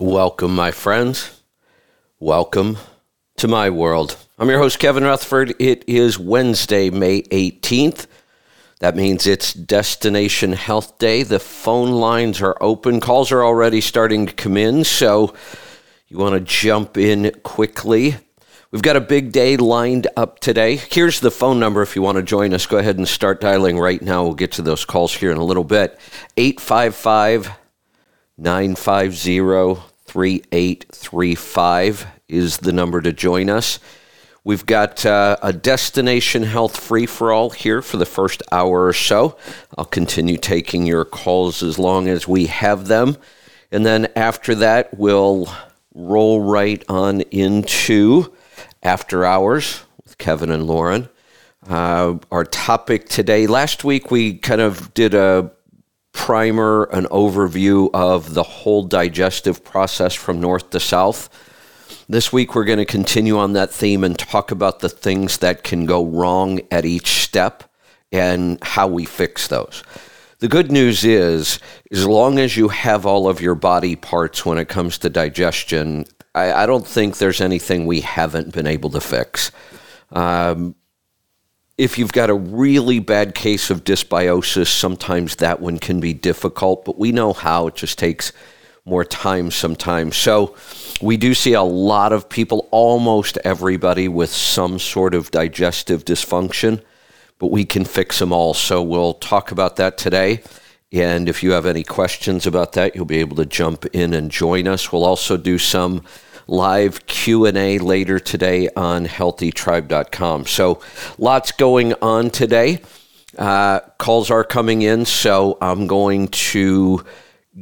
Welcome, my friends. Welcome to my world. I'm your host, Kevin Rutherford. It is Wednesday, May 18th. That means it's Destination Health Day. The phone lines are open. Calls are already starting to come in, so you want to jump in quickly. We've got a big day lined up today. Here's the phone number if you want to join us. Go ahead and start dialing right now. We'll get to those calls here in a little bit. 855 950 3835 is the number to join us. We've got uh, a destination health free for all here for the first hour or so. I'll continue taking your calls as long as we have them. And then after that, we'll roll right on into after hours with Kevin and Lauren. Uh, our topic today, last week we kind of did a primer, an overview of the whole digestive process from north to south. This week, we're going to continue on that theme and talk about the things that can go wrong at each step and how we fix those. The good news is, as long as you have all of your body parts when it comes to digestion, I, I don't think there's anything we haven't been able to fix. Um, if you've got a really bad case of dysbiosis, sometimes that one can be difficult, but we know how. It just takes more time sometimes. So we do see a lot of people, almost everybody, with some sort of digestive dysfunction, but we can fix them all. So we'll talk about that today. And if you have any questions about that, you'll be able to jump in and join us. We'll also do some live Q&A later today on healthytribe.com. So lots going on today. Uh, calls are coming in, so I'm going to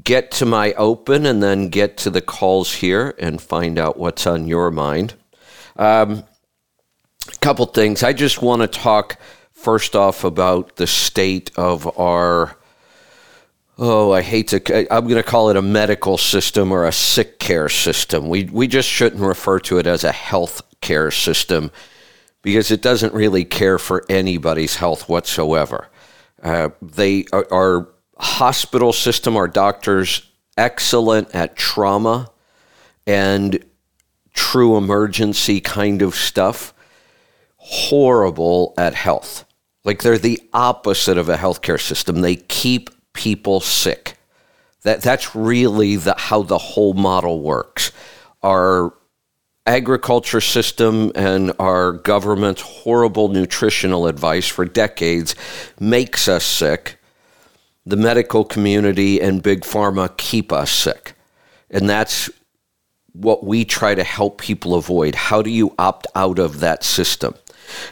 get to my open and then get to the calls here and find out what's on your mind. Um, a couple things. I just want to talk first off about the state of our oh, I hate to, I'm going to call it a medical system or a sick care system. We, we just shouldn't refer to it as a health care system because it doesn't really care for anybody's health whatsoever. Uh, they are, our hospital system, our doctors, excellent at trauma and true emergency kind of stuff, horrible at health. Like they're the opposite of a healthcare system. They keep people sick. That that's really the, how the whole model works. Our agriculture system and our government's horrible nutritional advice for decades makes us sick. The medical community and big pharma keep us sick. And that's what we try to help people avoid. How do you opt out of that system?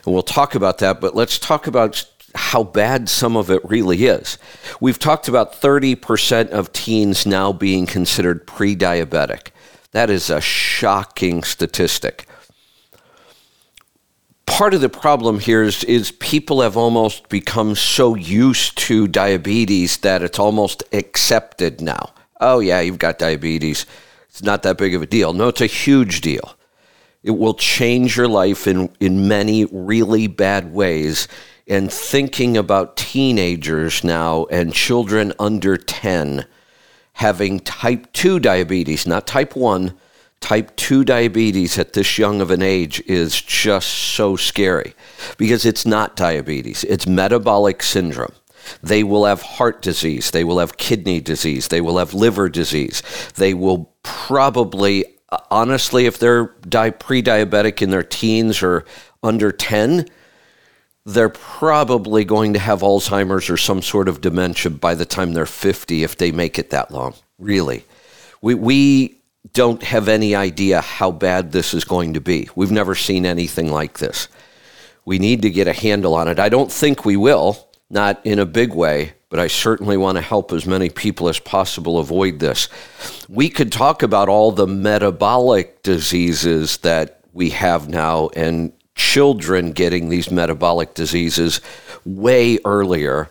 And we'll talk about that, but let's talk about how bad some of it really is. We've talked about 30% of teens now being considered pre diabetic. That is a shocking statistic. Part of the problem here is, is people have almost become so used to diabetes that it's almost accepted now. Oh, yeah, you've got diabetes. It's not that big of a deal. No, it's a huge deal. It will change your life in, in many really bad ways and thinking about teenagers now and children under 10 having type 2 diabetes, not type 1, type 2 diabetes at this young of an age is just so scary because it's not diabetes, it's metabolic syndrome. They will have heart disease, they will have kidney disease, they will have liver disease, they will probably, honestly, if they're pre diabetic in their teens or under 10, they're probably going to have Alzheimer's or some sort of dementia by the time they're 50 if they make it that long. Really. We, we don't have any idea how bad this is going to be. We've never seen anything like this. We need to get a handle on it. I don't think we will, not in a big way, but I certainly want to help as many people as possible avoid this. We could talk about all the metabolic diseases that we have now and children getting these metabolic diseases way earlier.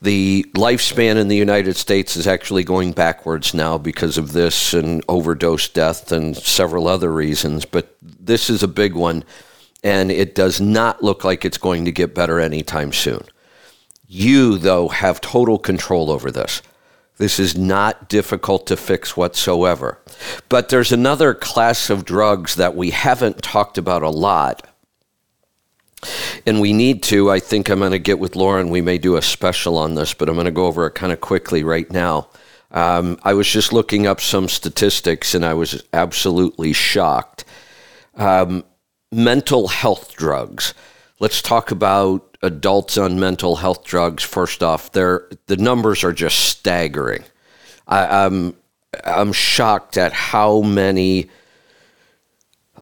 The lifespan in the United States is actually going backwards now because of this and overdose death and several other reasons. But this is a big one, and it does not look like it's going to get better anytime soon. You, though, have total control over this. This is not difficult to fix whatsoever. But there's another class of drugs that we haven't talked about a lot. And we need to. I think I'm going to get with Lauren. We may do a special on this, but I'm going to go over it kind of quickly right now. Um, I was just looking up some statistics and I was absolutely shocked. Um, mental health drugs. Let's talk about adults on mental health drugs. First off, they the numbers are just staggering. I, I'm I'm shocked at how many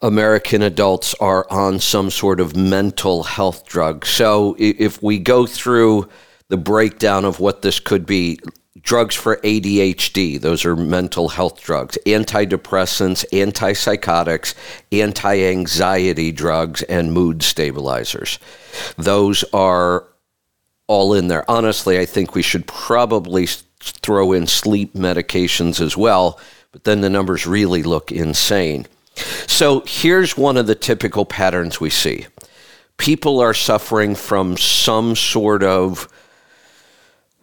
American adults are on some sort of mental health drug. So if we go through the breakdown of what this could be, drugs for ADHD, those are mental health drugs, antidepressants, antipsychotics, anti anxiety drugs, and mood stabilizers. Those are all in there. Honestly, I think we should probably throw in sleep medications as well, but then the numbers really look insane. So here's one of the typical patterns we see people are suffering from some sort of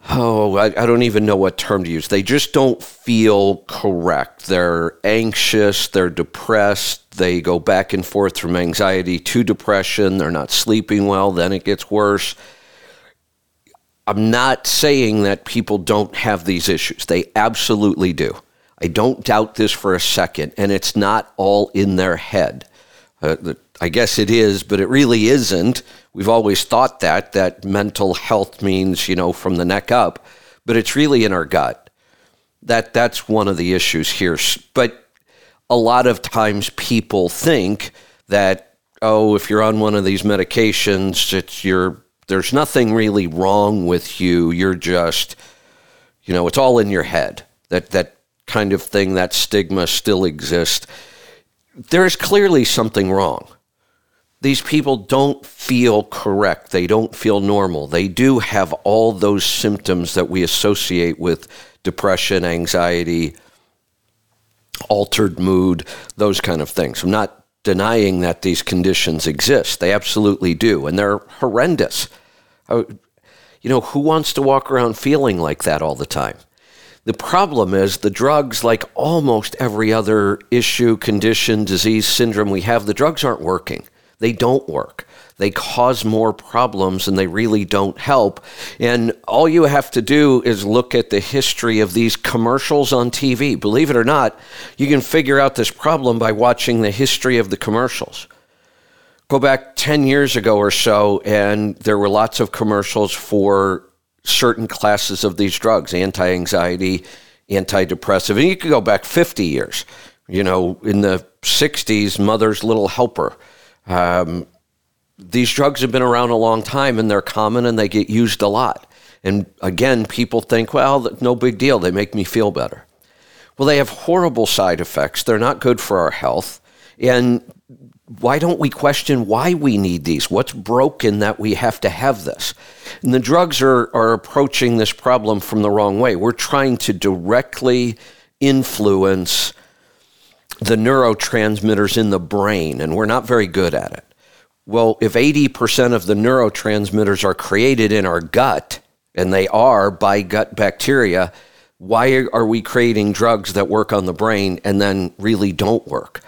oh, I, I, don't even know what term to use. They just don't feel correct. They're anxious, they're depressed, they go back and forth from anxiety to depression, they're not sleeping well, then it gets worse. I'm not saying that people don't have these issues, they absolutely do. I don't doubt this for a second, and it's not all in their head. Uh, I guess it is, but it really isn't. We've always thought that, that mental health means, you know, from the neck up, but it's really in our gut. That, that's one of the issues here. But a lot of times people think that, oh, if you're on one of these medications, it's your, there's nothing really wrong with you. You're just, you know, it's all in your head. That, that kind of thing, that stigma still exists there is clearly something wrong. These people don't feel correct. They don't feel normal. They do have all those symptoms that we associate with depression, anxiety, altered mood, those kind of things. I'm not denying that these conditions exist. They absolutely do, and they're horrendous. Uh, you know, who wants to walk around feeling like that all the time? The problem is the drugs, like almost every other issue, condition, disease, syndrome we have, the drugs aren't working. They don't work. They cause more problems and they really don't help. And all you have to do is look at the history of these commercials on TV. Believe it or not, you can figure out this problem by watching the history of the commercials. Go back 10 years ago or so, and there were lots of commercials for certain classes of these drugs anti anxiety, antidepressive. And you could go back 50 years. You know, in the 60s, Mother's Little Helper. Um, these drugs have been around a long time and they're common and they get used a lot. And again, people think, well, no big deal. They make me feel better. Well, they have horrible side effects. They're not good for our health. And why don't we question why we need these? What's broken that we have to have this? And the drugs are, are approaching this problem from the wrong way. We're trying to directly influence the neurotransmitters in the brain, and we're not very good at it. Well, if 80% of the neurotransmitters are created in our gut, and they are by gut bacteria, why are we creating drugs that work on the brain and then really don't work?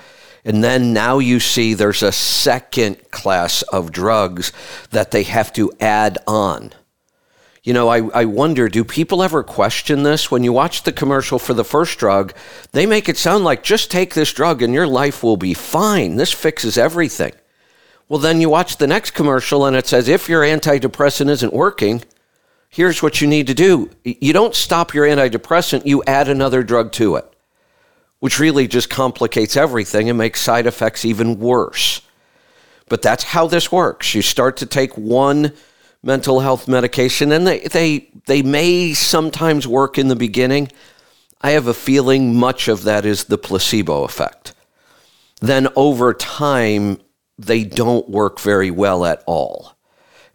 And then now you see there's a second class of drugs that they have to add on. You know, I, I wonder do people ever question this? When you watch the commercial for the first drug, they make it sound like just take this drug and your life will be fine. This fixes everything. Well, then you watch the next commercial and it says if your antidepressant isn't working, here's what you need to do. You don't stop your antidepressant, you add another drug to it which really just complicates everything and makes side effects even worse. But that's how this works. You start to take one mental health medication, and they, they, they may sometimes work in the beginning. I have a feeling much of that is the placebo effect. Then over time, they don't work very well at all.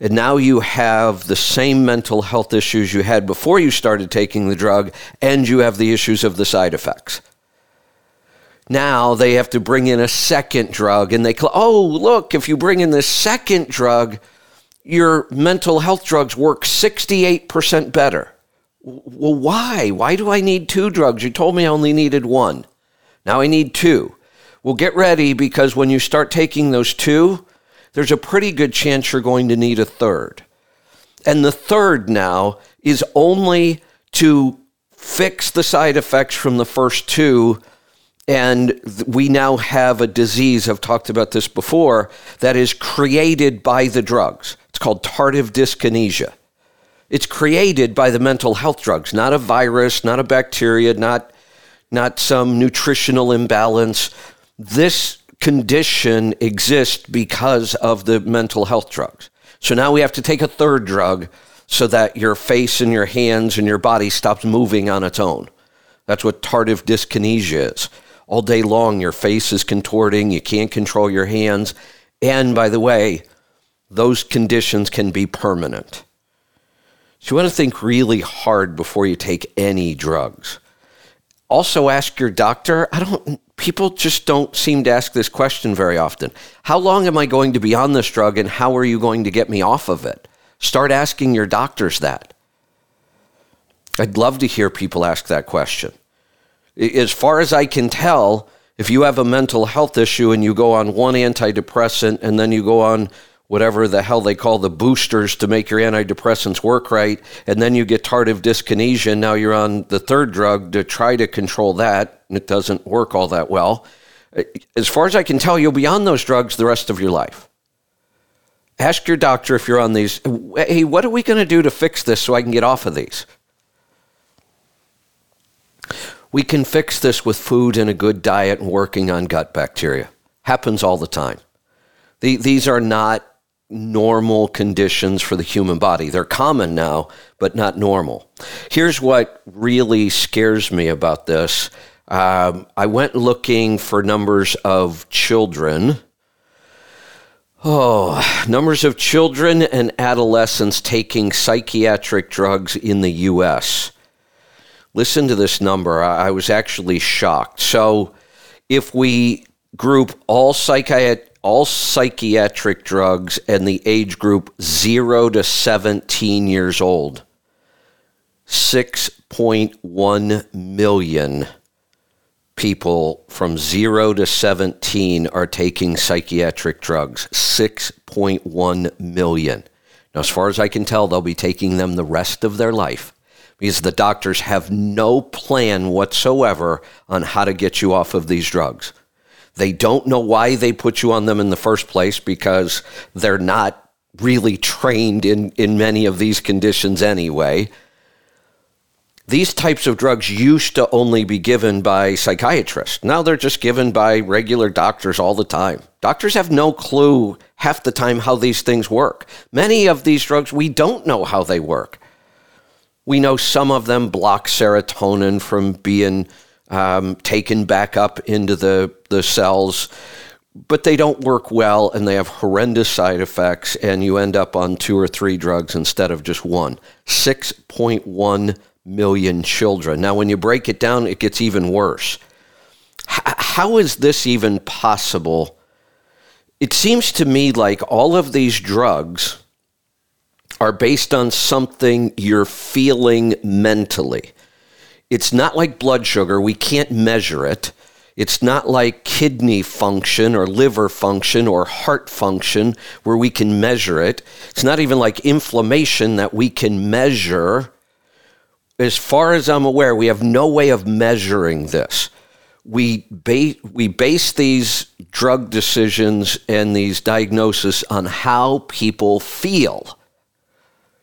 And now you have the same mental health issues you had before you started taking the drug, and you have the issues of the side effects. Now they have to bring in a second drug, and they, cl- oh, look, if you bring in this second drug, your mental health drugs work 68% better. Well, why? Why do I need two drugs? You told me I only needed one. Now I need two. Well, get ready because when you start taking those two, there's a pretty good chance you're going to need a third. And the third now is only to fix the side effects from the first two. And we now have a disease, I've talked about this before, that is created by the drugs. It's called tardive dyskinesia. It's created by the mental health drugs, not a virus, not a bacteria, not, not some nutritional imbalance. This condition exists because of the mental health drugs. So now we have to take a third drug so that your face and your hands and your body stops moving on its own. That's what tardive dyskinesia is. All day long, your face is contorting, you can't control your hands. And by the way, those conditions can be permanent. So you want to think really hard before you take any drugs. Also, ask your doctor. I don't, people just don't seem to ask this question very often. How long am I going to be on this drug and how are you going to get me off of it? Start asking your doctors that. I'd love to hear people ask that question. As far as I can tell, if you have a mental health issue and you go on one antidepressant and then you go on whatever the hell they call the boosters to make your antidepressants work right, and then you get tardive dyskinesia, now you're on the third drug to try to control that, and it doesn't work all that well. Uh, as far as I can tell, you'll be on those drugs the rest of your life. Ask your doctor if you're on these. Hey, what are we going to do to fix this so I can get off of these? We can fix this with food and a good diet and working on gut bacteria. Happens all the time. these are not normal conditions for the human body. They're common now, but not normal. Here's what really scares me about this. Um, I went looking for numbers of children Oh, numbers of children and adolescents taking psychiatric drugs in the U.S. Listen to this number. I was actually shocked. So, if we group all psychiatric all psychiatric drugs and the age group 0 to 17 years old 6.1 million people from 0 to 17 are taking psychiatric drugs 6.1 million. Now, as far as I can tell, they'll be taking them the rest of their life because the doctors have no plan whatsoever on how to get you off of these drugs. They don't know why they put you on them in the first place because they're not really trained in, in many of these conditions anyway these types of drugs used to only be given by psychiatrists. Now they're just given by regular doctors all the time. Doctors have no clue half the time how these things work. Many of these drugs, we don't know how they work. We know some of them block serotonin from being um, taken back up into the, the cells, but they don't work well and they have horrendous side effects, and you end up on two or three drugs instead of just one. 6.1 million children. Now, when you break it down, it gets even worse. H- how is this even possible? It seems to me like all of these drugs are based on something you're feeling mentally. It's not like blood sugar, we can't measure it. It's not like kidney function or liver function or heart function where we can measure it. It's not even like inflammation that we can measure as far as I'm aware, we have no way of measuring this. We, ba- we base these drug decisions and these diagnoses on how people feel.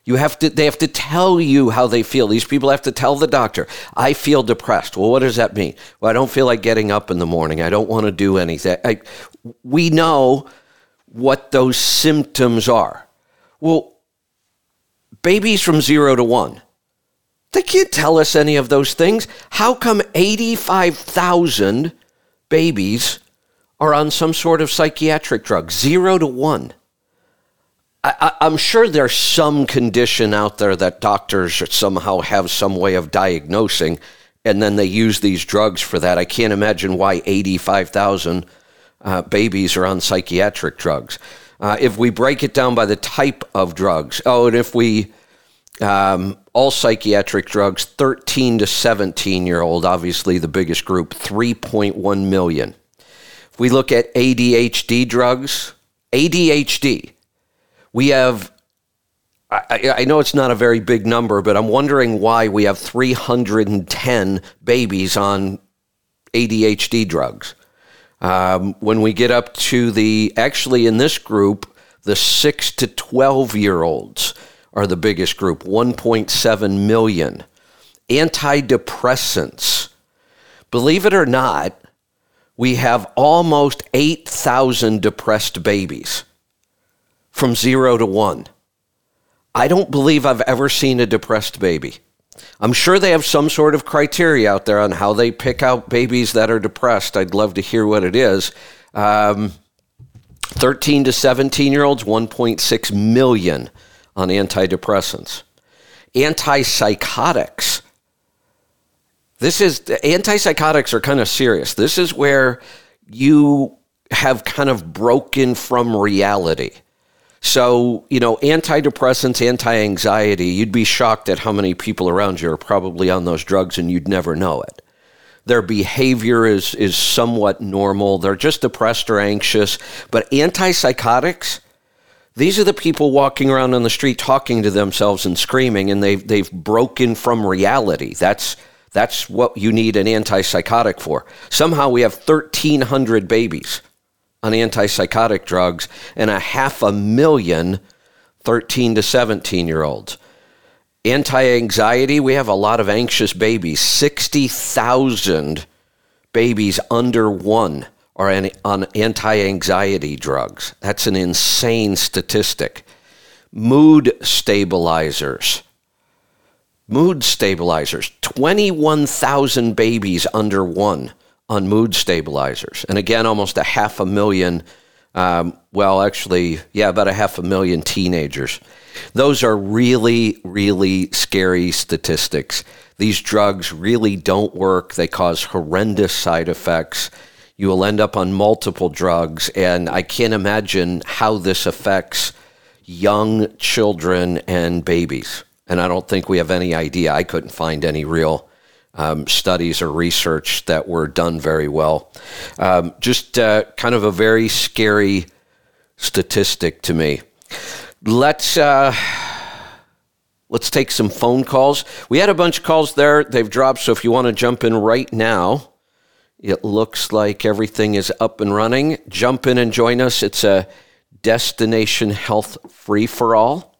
You have to, they have to tell you how they feel. These people have to tell the doctor, I feel depressed. Well, what does that mean? Well, I don't feel like getting up in the morning. I don't want to do anything. I, we know what those symptoms are. Well, babies from zero to one they can't tell us any of those things. How come 85,000 babies are on some sort of psychiatric drug? Zero to one. I, am sure there's some condition out there that doctors somehow have some way of diagnosing, and then they use these drugs for that. I can't imagine why 85,000 uh, babies are on psychiatric drugs. Uh, if we break it down by the type of drugs, oh, and if we um, all psychiatric drugs, 13 to 17 year old, obviously the biggest group, 3.1 million. If we look at ADHD drugs, ADHD, we have, I, I, know it's not a very big number, but I'm wondering why we have 310 babies on ADHD drugs. Um, when we get up to the, actually in this group, the 6 to 12 year olds are the biggest group, 1.7 million. Antidepressants. Believe it or not, we have almost 8,000 depressed babies from zero to one. I don't believe I've ever seen a depressed baby. I'm sure they have some sort of criteria out there on how they pick out babies that are depressed. I'd love to hear what it is. Um, 13 to 17 year olds, 1.6 million on antidepressants. Antipsychotics. This is antipsychotics are kind of serious. This is where you have kind of broken from reality. So, you know, antidepressants, anti anxiety, you'd be shocked at how many people around you are probably on those drugs and you'd never know it. Their behavior is, is somewhat normal. They're just depressed or anxious. But antipsychotics, these are the people walking around on the street talking to themselves and screaming, and they've, they've broken from reality. That's, that's what you need an antipsychotic for. Somehow we have 1,300 babies on antipsychotic drugs and a half a million 13 to 17 year olds. Anti anxiety, we have a lot of anxious babies, 60,000 babies under one are on anti anxiety drugs. That's an insane statistic. Mood stabilizers. Mood stabilizers. 21,000 babies under one on mood stabilizers. And again, almost a half a million, um, well, actually, yeah, about a half a million teenagers. Those are really, really scary statistics. These drugs really don't work, they cause horrendous side effects you will end up on multiple drugs. And I can't imagine how this affects young children and babies. And I don't think we have any idea. I couldn't find any real um, studies or research that were done very well. Um, just uh, kind of a very scary statistic to me. Let's. Uh, let's take some phone calls. We had a bunch of calls there. They've dropped, so if you want to jump in right now, it looks like everything is up and running. Jump in and join us. It's a destination health free for all.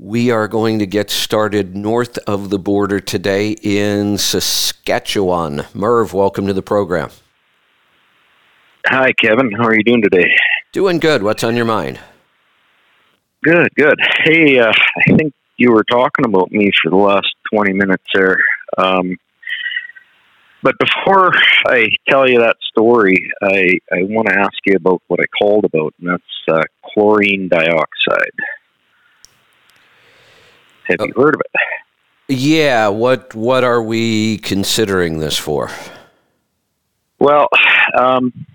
We are going to get started north of the border today in Saskatchewan. Merv, welcome to the program. Hi, Kevin. How are you doing today? Doing good. What's on your mind? Good, good. Hey, uh, I think you were talking about me for the last 20 minutes there. Um, but before I tell you that story, I, I want to ask you about what I called about, and that's uh, chlorine dioxide. Have you heard of it? Yeah. What What are we considering this for? Well, um,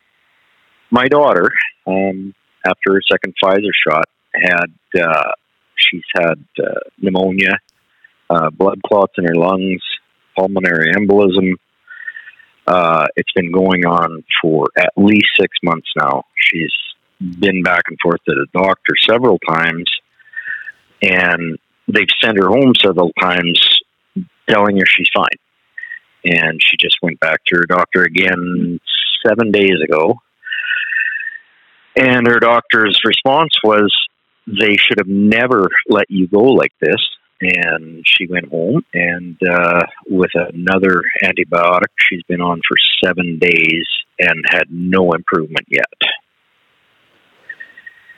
my daughter, um, after her second Pfizer shot, had uh, she's had uh, pneumonia, uh, blood clots in her lungs, pulmonary embolism uh, it's been going on for at least six months now. She's been back and forth to the doctor several times, and they've sent her home several times telling her she's fine. And she just went back to her doctor again seven days ago. And her doctor's response was, they should have never let you go like this and she went home and uh, with another antibiotic she's been on for seven days and had no improvement yet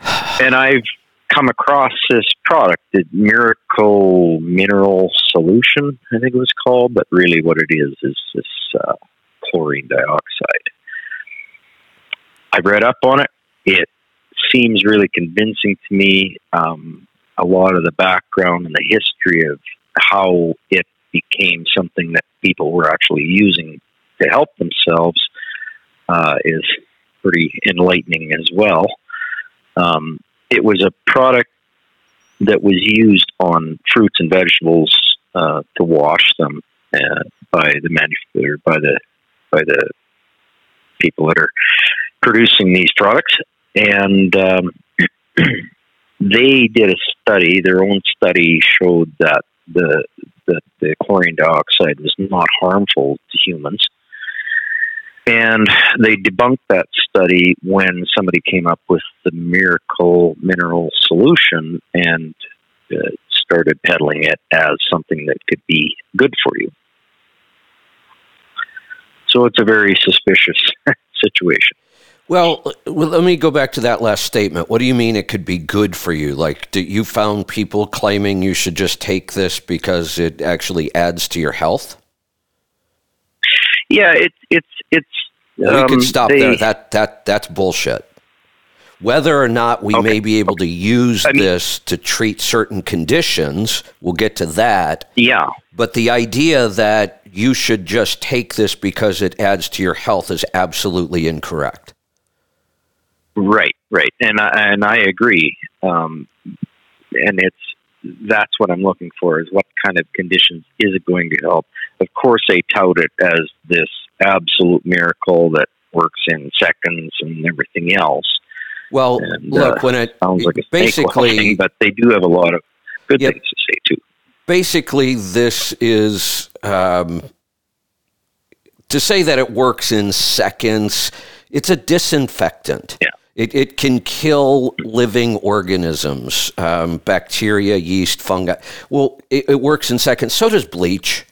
and i've come across this product the miracle mineral solution i think it was called but really what it is is this uh, chlorine dioxide i read up on it it seems really convincing to me um, a lot of the background and the history of how it became something that people were actually using to help themselves uh, is pretty enlightening as well. Um, it was a product that was used on fruits and vegetables uh, to wash them uh, by the manufacturer by the by the people that are producing these products, and um, they did a study. Their own study showed that the that the chlorine dioxide was not harmful to humans. And they debunked that study when somebody came up with the miracle mineral solution and uh, started peddling it as something that could be good for you. So it's a very suspicious situation. Well, let me go back to that last statement. What do you mean it could be good for you? Like, do you found people claiming you should just take this because it actually adds to your health? Yeah, it's it's it's. Well, we could stop they, there. That that that's bullshit. Whether or not we okay. may be able to use I mean, this to treat certain conditions, we'll get to that. Yeah. But the idea that you should just take this because it adds to your health is absolutely incorrect. Right, right, and I, and I agree. Um, and it's that's what I'm looking for is what kind of conditions is it going to help? Of course, they tout it as this absolute miracle that works in seconds and everything else. Well, and, look, uh, when it sounds like a basically, thing, but they do have a lot of good yep, things to say too. Basically, this is um, to say that it works in seconds. It's a disinfectant. Yeah. It, it can kill living organisms, um, bacteria, yeast, fungi. Well, it, it, works in seconds. So does bleach.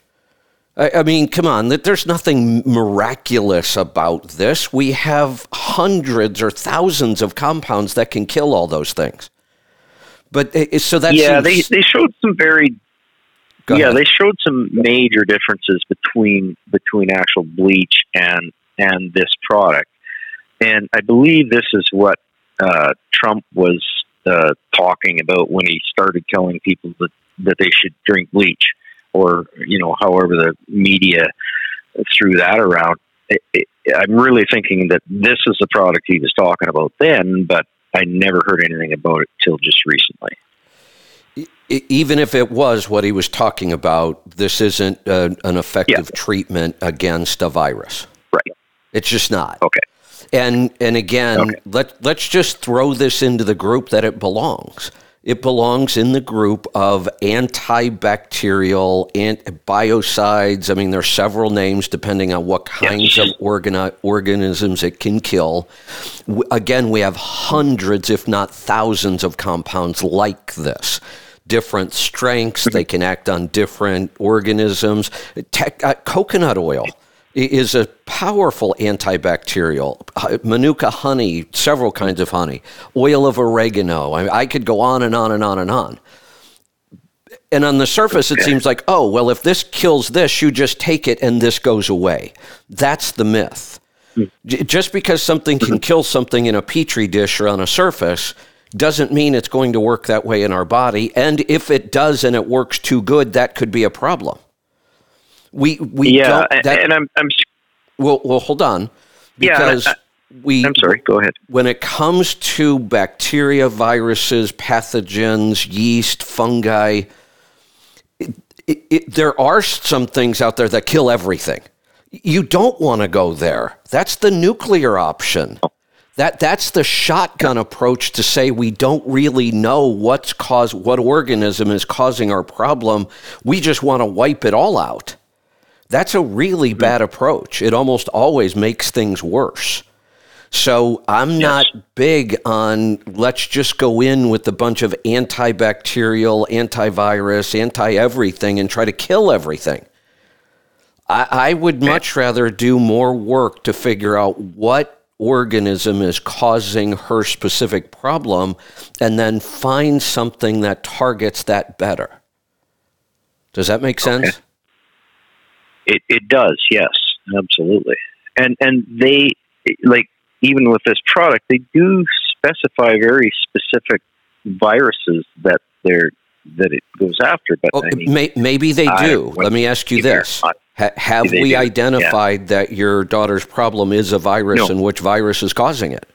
I, I mean, come on, there's nothing miraculous about this. We have hundreds or thousands of compounds that can kill all those things. But so that yeah, seems... they they showed some very yeah they showed some major differences between between actual bleach and and this product and I believe this is what uh, Trump was uh, talking about when he started telling people that, that they should drink bleach, or you know, however the media threw that around. It, it, I'm really thinking that this is the product he was talking about then, but I never heard anything about it till just recently. Even if it was what he was talking about, this isn't a, an effective yeah. treatment against a virus. Right. It's just not. Okay. And and again, okay. let let's just throw this into the group that it belongs. It belongs in the group of antibacterial and biocides. I mean, there are several names depending on what kinds yes. of organi- organisms it can kill. W- again, we have hundreds, if not thousands, of compounds like this different strengths. They can act on different organisms. Te- uh, coconut oil is a powerful antibacterial. Uh, Manuka honey, several kinds of honey, oil of oregano. I, I, could go on and on and on and on. And on the surface, it seems like, oh, well, if this kills this, you just take it and this goes away. That's the myth. Just because something can kill something in a petri dish or on a surface doesn't mean it's going to work that way in our body. And if it does and it works too good, that could be a problem. We we yeah, don't, that, and I'm I'm well well hold on because yeah, we I'm sorry. Go ahead. When it comes to bacteria, viruses, pathogens, yeast, fungi, it, it, it, there are some things out there that kill everything. You don't want to go there. That's the nuclear option. That that's the shotgun approach to say we don't really know what's caused what organism is causing our problem. We just want to wipe it all out. That's a really mm-hmm. bad approach. It almost always makes things worse. So I'm yes. not big on let's just go in with a bunch of antibacterial, antivirus, anti everything and try to kill everything. I, I would much rather do more work to figure out what organism is causing her specific problem and then find something that targets that better. Does that make sense? Okay. It it does, yes, absolutely. And and they like even with this product, they do specify very specific viruses that they're that it goes after. But well, I mean, may, maybe they do. Let me ask you this: ha, Have we do. identified yeah. that your daughter's problem is a virus, no. and which virus is causing it?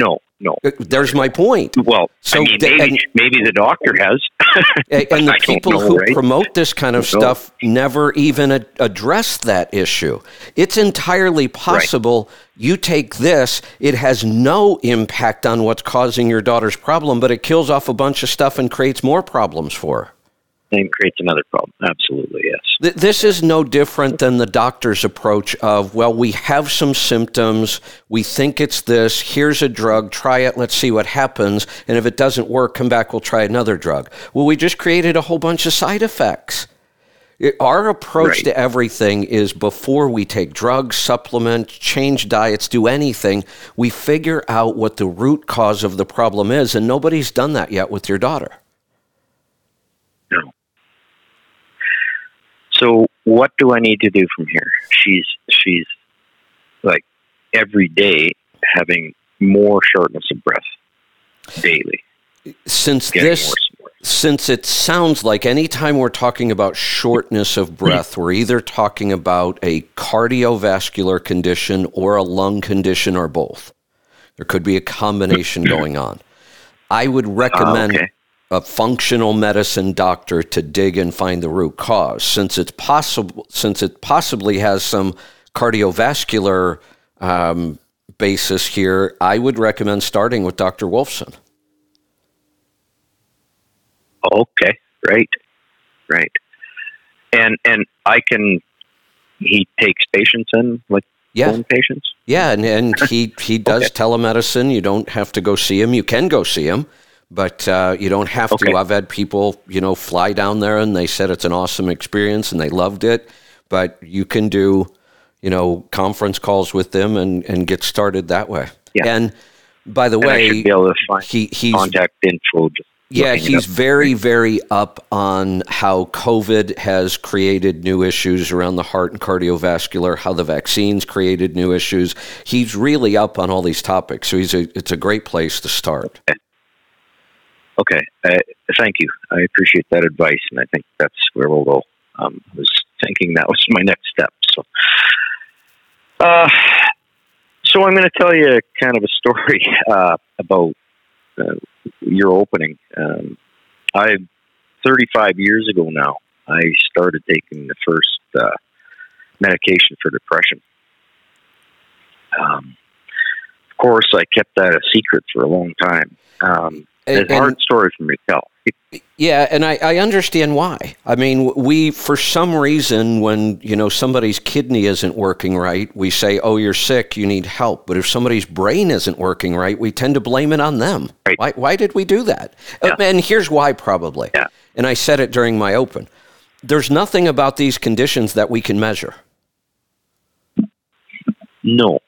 No, no. Uh, There's my point. Well, So I mean, maybe, and- maybe the doctor has. And the people know, who right? promote this kind of stuff never even a- address that issue. It's entirely possible you take this, it has no impact on what's causing your daughter's problem, but it kills off a bunch of stuff and creates more problems for her. and creates another problem. Absolutely, yes. Th- This is no different than the doctor's approach of, well, we have some symptoms. We think it's this. Here's a drug. Try it. Let's see what happens. And if it doesn't work, come back. We'll try another drug. Well, we just created a whole bunch of side effects. It- Our approach Right. to everything is before we take drugs, supplement, change diets, do anything, we figure out what the root cause of the problem is. And nobody's done that yet with your daughter. No. So what do I need to do from here? She's she's like every day having more shortness of breath daily, Since this worse worse. since it sounds like anytime we're talking about shortness of breath, we're either talking about a cardiovascular condition or a lung condition or both. There could be a combination hmm. going on. I would recommend ah, okay. A functional medicine doctor to dig and find the root cause since it's possible since it possibly has some cardiovascular um, basis here i would recommend starting with dr wolfson Okay, right, right. And and I can. He takes patients in, like yeah patients. Yeah, and, and he he does Okay. telemedicine. You don't have to go see him. You can go see him, but uh, you don't have Okay. to. I've had people, you know, fly down there and they said it's an awesome experience and they loved it. But you can do, you know, conference calls with them and and get started that way. Yeah. And by the And way, be able to find he he's contact info. Yeah, he's very, very up on how COVID has created new issues around the heart and cardiovascular, how the vaccines created new issues. He's really up on all these topics. So he's a, it's a great place to start. Okay, uh, thank you. I appreciate that advice, and I think that's where we'll go. Um, I was thinking that was my next step. So, uh, so I'm going to tell you kind of a story uh, about uh, your opening. Um, I, 35 years ago now, I started taking the first uh, medication for depression. Um, of course, I kept that a secret for a long time. Um, it's a hard story for me to tell. Yeah, and I, I understand why. I mean, we for some reason, when you know somebody's kidney isn't working right, we say, "Oh, you're sick, you need help." But if somebody's brain isn't working right, we tend to blame it on them. Right. Why? Why did we do that? Uh, and here's why, probably. Yeah. And I said it during my open. There's nothing about these conditions that we can measure. No.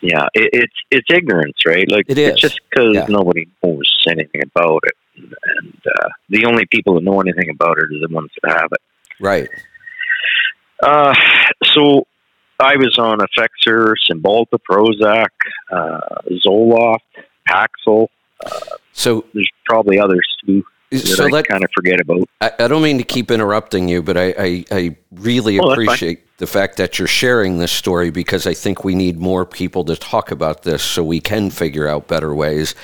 Yeah, it, it's it's ignorance, right? Like It it's just because Yeah. nobody knows anything about it, and, and uh, the only people that know anything about it are the ones that have it. Right. Uh, so I was on Effexor, Cymbalta, Prozac, uh, Zoloft, Paxil. So, There's probably others too so I let kind of forget about. I, I don't mean to keep interrupting you, but I, I, I really Oh, appreciate the fact that you're sharing this story because I think we need more people to talk about this so we can figure out better ways.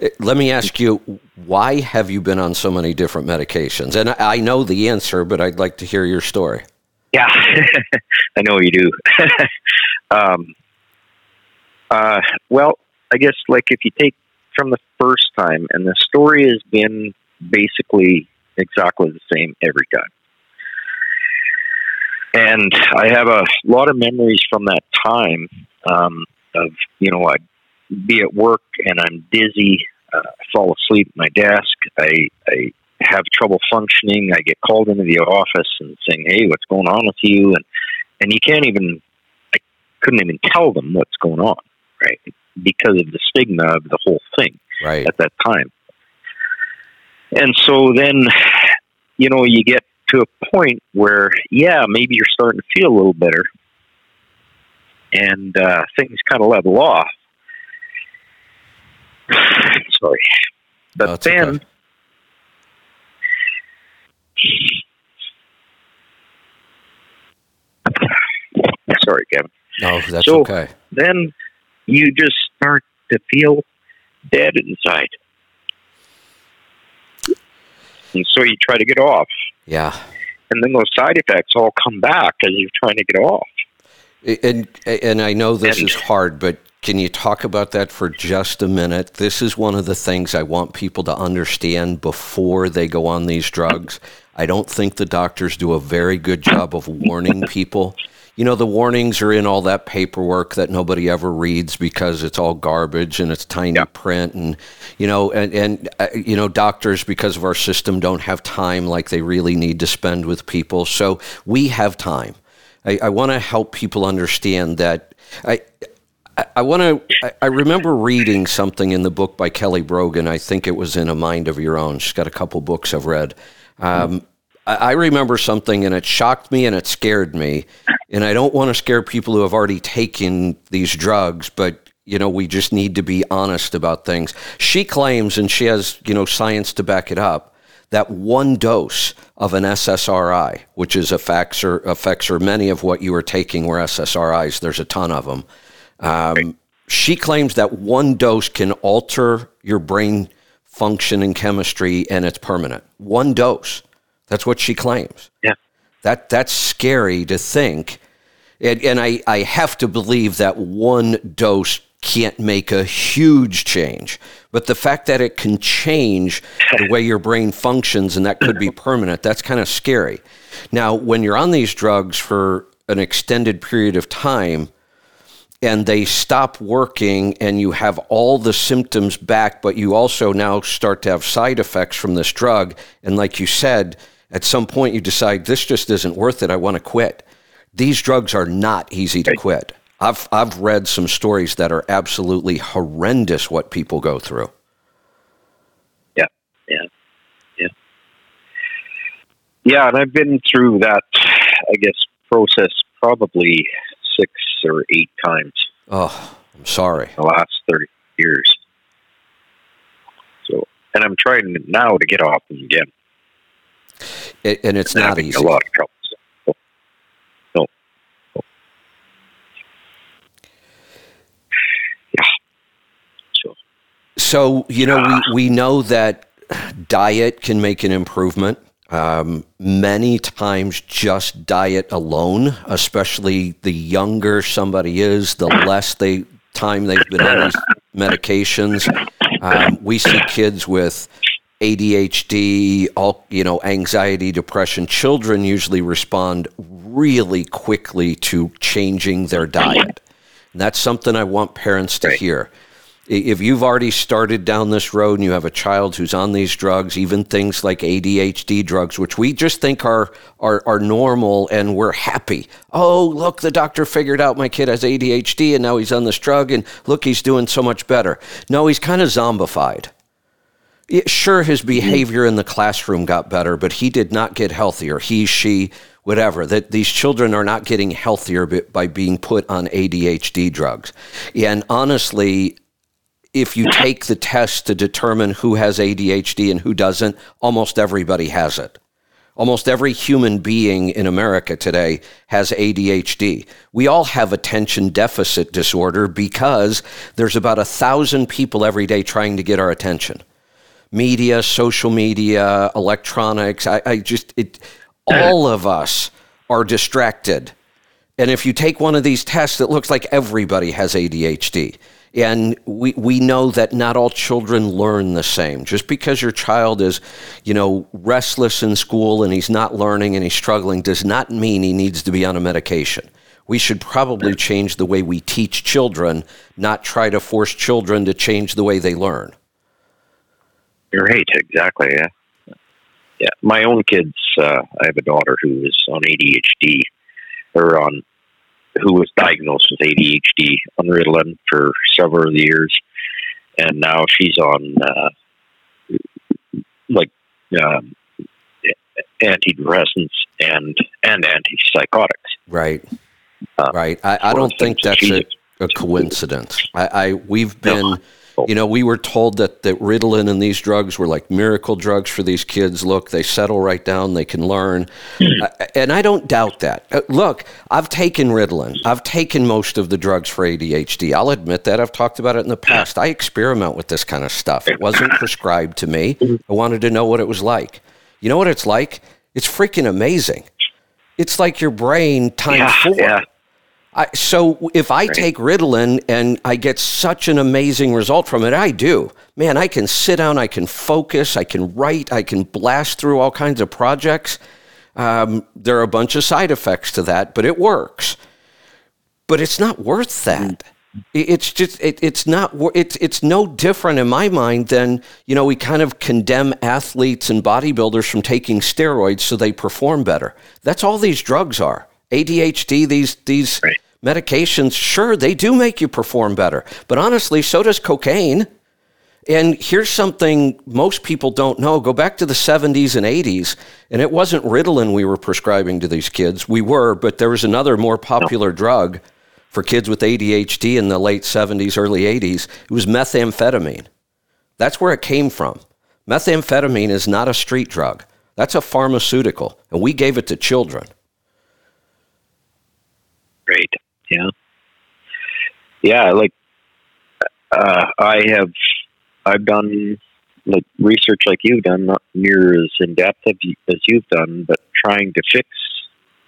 Uh, Let me ask you, why have you been on so many different medications? And I, I know the answer, but I'd like to hear your story. Yeah, I know you do. um, uh, well, I guess like if you take from the first time, and the story has been basically exactly the same every time. And I have a lot of memories from that time um, of, you know, I'd be at work and I'm dizzy, uh, I fall asleep at my desk, I, I have trouble functioning. I get called into the office and saying, "Hey, what's going on with you?" and and you can't even, I couldn't even tell them what's going on, right? Because of the stigma of the whole thing Right. at that time. And so then, you know, you get to a point where, yeah, maybe you're starting to feel a little better, and uh, things kind of level off. Sorry, but No, then. okay. Sorry, Kevin. No, that's So- okay. Then you just start to feel dead inside. And so you try to get off. Yeah. And then those side effects all come back as you're trying to get off. And and I know this is hard, but can you talk about that for just a minute? This is one of the things I want people to understand before they go on these drugs. I don't think the doctors do a very good job of warning people. You know, the warnings are in all that paperwork that nobody ever reads because it's all garbage and it's tiny yeah. print. And, you know, and, and uh, you know, doctors, because of our system, don't have time like they really need to spend with people. So we have time. I, I want to help people understand that. I, I want to. I remember reading something in the book by Kelly Brogan. I think it was in A Mind of Your Own. She's got a couple books I've read. Um, I remember something and it shocked me and it scared me. And I don't want to scare people who have already taken these drugs, but you know, we just need to be honest about things. She claims, and she has, you know, science to back it up, that one dose of an SSRI, which is effects or affects or many of what you are taking were SSRIs. There's a ton of them. Um, she claims that one dose can alter your brain function and chemistry, and it's permanent. One dose. That's what she claims. Yeah. That that's scary to think. And, and I, I have to believe that one dose can't make a huge change. But the fact that it can change the way your brain functions and that could be permanent, that's kind of scary. Now, when you're on these drugs for an extended period of time and they stop working and you have all the symptoms back, but you also now start to have side effects from this drug, and like you said, at some point you decide this just isn't worth it. I want to quit. These drugs are not easy to quit. I've I've read some stories that are absolutely horrendous what people go through. Yeah, yeah, yeah, yeah. And I've been through that, I guess, process probably six or eight times. Oh, I'm sorry. The last thirty years. So, and I'm trying now to get off them again. It, and it's not easy. A lot of trouble. So, no. no. Yeah. So. So you know we we know that diet can make an improvement. Um, many times, just diet alone, especially the younger somebody is, the less they time they've been on these medications. Um, we see kids with ADHD, all you know, anxiety, depression, children usually respond really quickly to changing their diet. And that's something I want parents to hear. If you've already started down this road and you have a child who's on these drugs, even things like ADHD drugs, which we just think are, are, are normal and we're happy. Oh, look, the doctor figured out my kid has ADHD and now he's on this drug and look, he's doing so much better. No, he's kind of zombified sure, his mm-hmm. behavior in the classroom got better, but he did not get healthier. He, she, whatever. That these children are not getting healthier by being put on ADHD drugs. And honestly, if you take the test to determine who has ADHD and who doesn't, almost everybody has it. Almost every human being in America today has ADHD. We all have attention deficit disorder because there's about a thousand people every day trying to get our attention media, social media, electronics. I, I just, it, all of us are distracted. And if you take one of these tests, it looks like everybody has ADHD. And we, we know that not all children learn the same. Just because your child is, you know, restless in school and he's not learning and he's struggling does not mean he needs to be on a medication. We should probably change the way we teach children, not try to force children to change the way they learn. Right, exactly. Yeah, yeah. My own kids. Uh, I have a daughter who is on ADHD, or on who was diagnosed with ADHD on Ritalin for several years, and now she's on uh, like um, antidepressants and and antipsychotics. Right. Uh, right. I, I don't think that's a, a, coincidence. I, I we've been. No wonderful. You know, we were told that, that Ritalin and these drugs were like miracle drugs for these kids. Look, they settle right down, they can learn. uh, and I don't doubt that. Uh, look, I've taken Ritalin, I've taken most of the drugs for ADHD. I'll admit that. I've talked about it in the past. I experiment with this kind of stuff. It wasn't prescribed to me. I wanted to know what it was like. You know what it's like? It's freaking amazing. It's like your brain times yeah, four. yeah. I, so if I take Ritalin and I get such an amazing result from it, I do. Man, I can sit down, I can focus, I can write, I can blast through all kinds of projects. Um, there are a bunch of side effects to that, but it works. But it's not worth that. It's just it, it's not it's it's no different in my mind than you know we kind of condemn athletes and bodybuilders from taking steroids so they perform better. That's all these drugs are. ADHD, these these Right. Medications, sure they do make you perform better, but honestly, so does cocaine. And here's something most people don't know. Go back to the 70s and 80s, and it wasn't Ritalin we were prescribing to these kids. We were, but there was another more popular drug for kids with ADHD in the late 70s, early 80s. It was methamphetamine. That's where it came from. Methamphetamine is not a street drug, that's a pharmaceutical, and we gave it to children. Great. Yeah. Yeah, like uh, I have I've done like research like you've done, not near as in depth as you- as you've done, but trying to fix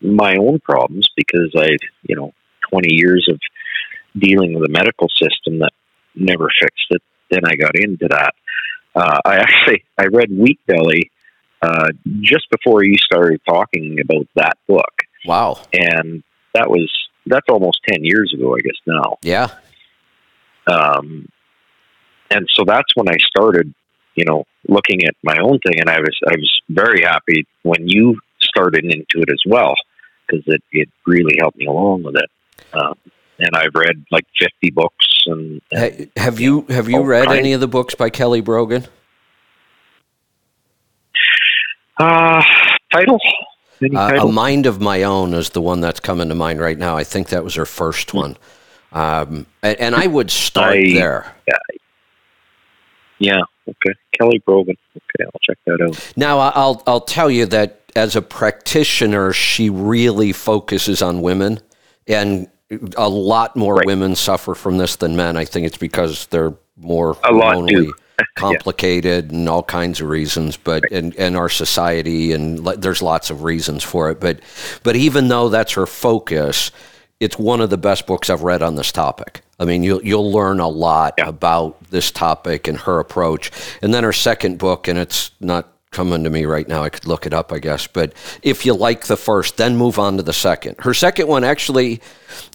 my own problems because I, you know, 20 years of dealing with a medical system that never fixed it. Then I got into that. Uh, I actually I read Wheat Belly uh, just before you started talking about that book, Wow. and that was that's almost 10 years ago, I guess now. Yeah. Um, and so that's when I started, you know, looking at my own thing, and I was I was very happy when you started into it as well because it it really helped me along with it. Um, and I've read like 50 books, and, and Have you have you Oh, read any of the books by Kelly Brogan? uh, title. Uh, a Mind of My Own is the one that's coming to mind right now. I think that was her first one. Um, and, and I would start I- there. yeah. yeah. Okay. Kelly Brogan. Okay, I'll check that out. Now, I'll, I'll tell you that as a practitioner, she really focuses on women. And a lot more Right. women suffer from this than men. I think it's because they're more A lot hormonally do. complicated and all kinds of reasons but and, and our society and le- there's lots of reasons for it but but even though that's her focus it's one of the best books I've read on this topic. I mean, you'll you'll learn a lot about this topic and her approach. And then her second book, and it's not coming to me right now. I could look it up, I guess. But if you like the first, then move on to the second. Her second one, actually,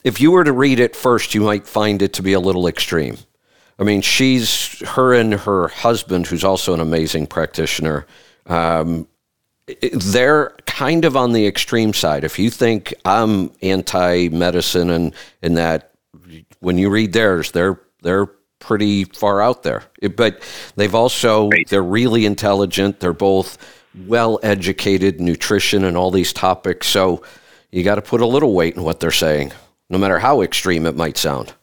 if you were to read it first, you might find it to be a little extreme. I mean, she's her and her husband, who's also an amazing practitioner. Um, they're kind of on the extreme side. If you think I'm anti-medicine and and that when you read theirs, they're they're pretty far out there. But they've also they're really intelligent. They're both well educated, nutrition and all these topics. So you got to put a little weight in what they're saying, no matter how extreme it might sound.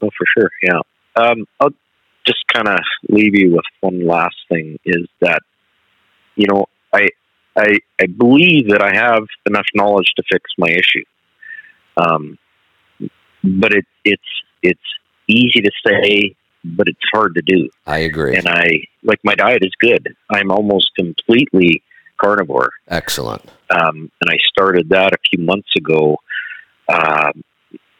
Oh, for sure. Yeah. Um, I'll just kind of leave you with one last thing is that, you know, I, I, I believe that I have enough knowledge to fix my issue. Um, but it, it's, it's easy to say, but it's hard to do. I agree. And I, like, my diet is good. I'm almost completely carnivore. Excellent. Um, and I started that a few months ago. Um,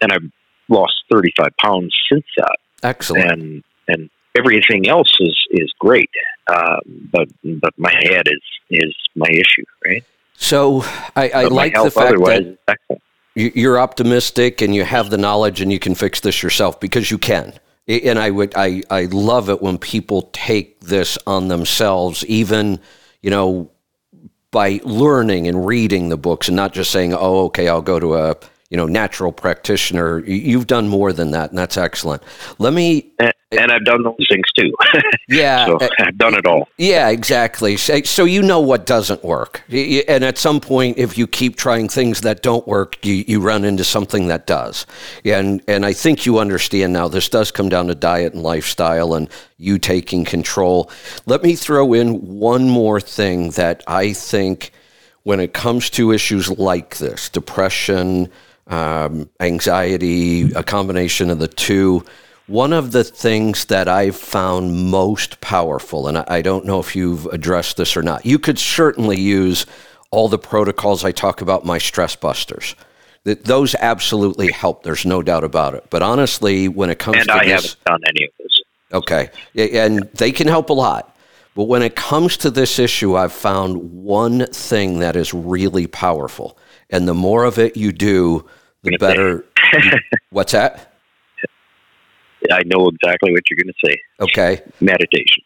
and I've lost 35 pounds since that Excellent. and and everything else is is great. Um, but but my head is is my issue, right? So I, I like the fact that is excellent. you- you're optimistic and you have the knowledge and you can fix this yourself because you can. And I would I, I love it when people take this on themselves, even you know by learning and reading the books and not just saying, "Oh, okay, I'll go to a you know natural practitioner." You- You've done more than that, and that's excellent. Let me And, and I've done those things too. Yeah, so uh, I've done it all. Yeah, exactly. So, so you know what doesn't work, and at some point, if you keep trying things that don't work, you, you run into something that does. And and I think you understand now. This does come down to diet and lifestyle, and you taking control. Let me throw in one more thing that I think, when it comes to issues like this, depression, um, anxiety, a combination of the two one of the things that I've found most powerful, and I don't know if you've addressed this or not, you could certainly use all the protocols I talk about, my stress busters. That those absolutely help. There's no doubt about it. But honestly, when it comes to and to I this, haven't done any of this. Okay, and they can help a lot. But when it comes to this issue, I've found one thing that is really powerful, and the more of it you do, the better. what's that? I know exactly what you're going to say. Okay. Meditation.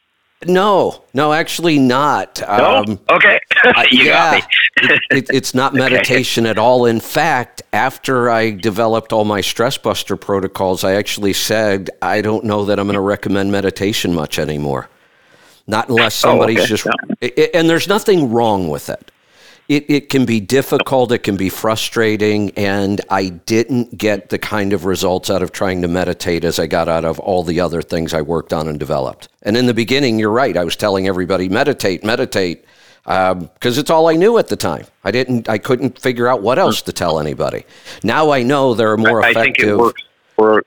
No, no, actually not. No? Um, okay. you yeah, it, it, it's not meditation okay. at all. In fact, after I developed all my stress buster protocols, I actually said, I don't know that I'm going to recommend meditation much anymore. Not unless somebody's oh, okay. just, no. and there's nothing wrong with it it, it can be difficult, it can be frustrating, and I didn't get the kind of results out of trying to meditate as I got out of all the other things I worked on and developed. And in the beginning, you're right, I was telling everybody, meditate, meditate, because um, it's all I knew at the time. I didn't, I couldn't figure out what else to tell anybody. Now I know there are more I, effective. I think it works for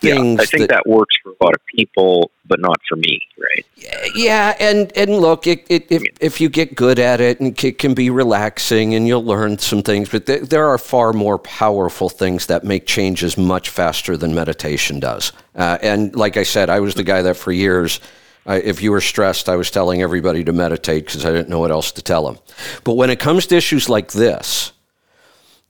things. Yeah, I think that, that, works for a lot of people, but not for me, right? Yeah, and and look, it, it, if if you get good at it, and it can be relaxing, and you'll learn some things. But th- there are far more powerful things that make changes much faster than meditation does. Uh, and like I said, I was the guy that for years. Uh, if you were stressed, I was telling everybody to meditate because I didn't know what else to tell them. But when it comes to issues like this,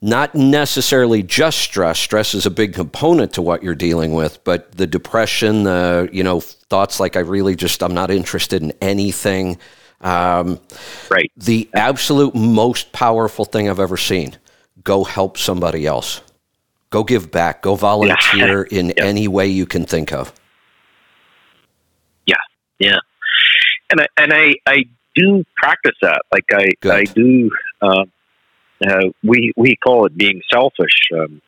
not necessarily just stress. Stress is a big component to what you're dealing with, but the depression, the you know thoughts like I really just I'm not interested in anything. Um, right. The absolute most powerful thing I've ever seen. Go help somebody else. Go give back. Go volunteer yeah. in yeah. any way you can think of. Yeah, yeah, and I, and I I do practice that. Like I Good. I do. Uh, uh, we we call it being selfish. Um,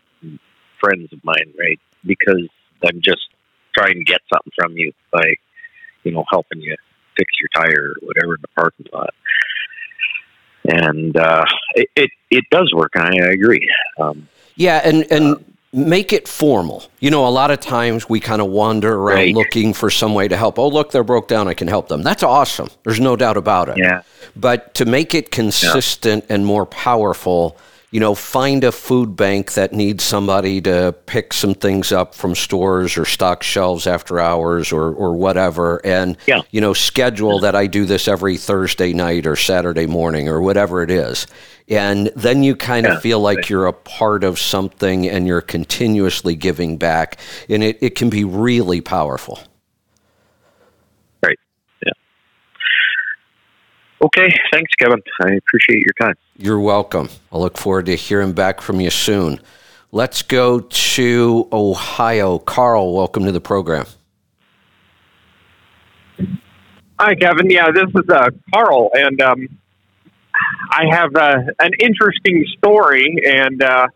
friends of mine, right? Because I'm just trying to get something from you by, you know, helping you fix your tire or whatever in the parking lot. And uh, it, it, it does work. I, I agree. Um, yeah, and and um, make it formal. You know, a lot of times we kind of wander around right. looking for some way to help. Oh, look, they're broke down. I can help them. That's awesome. There's no doubt about it. Yeah. But to make it consistent yeah. and more powerful, you know, find a food bank that needs somebody to pick some things up from stores or stock shelves after hours or, or whatever. And, yeah. you know, schedule that I do this every Thursday night or Saturday morning or whatever it is. And then you kind of yeah, feel like right. you're a part of something and you're continuously giving back. And it, it can be really powerful. Right. Yeah. Okay, thanks, Kevin. I appreciate your time. You're welcome. I look forward to hearing back from you soon. Let's go to Ohio. Carl, welcome to the program. Hi, Kevin. Yeah, this is uh, Carl, and um, I have uh, an interesting story. And uh,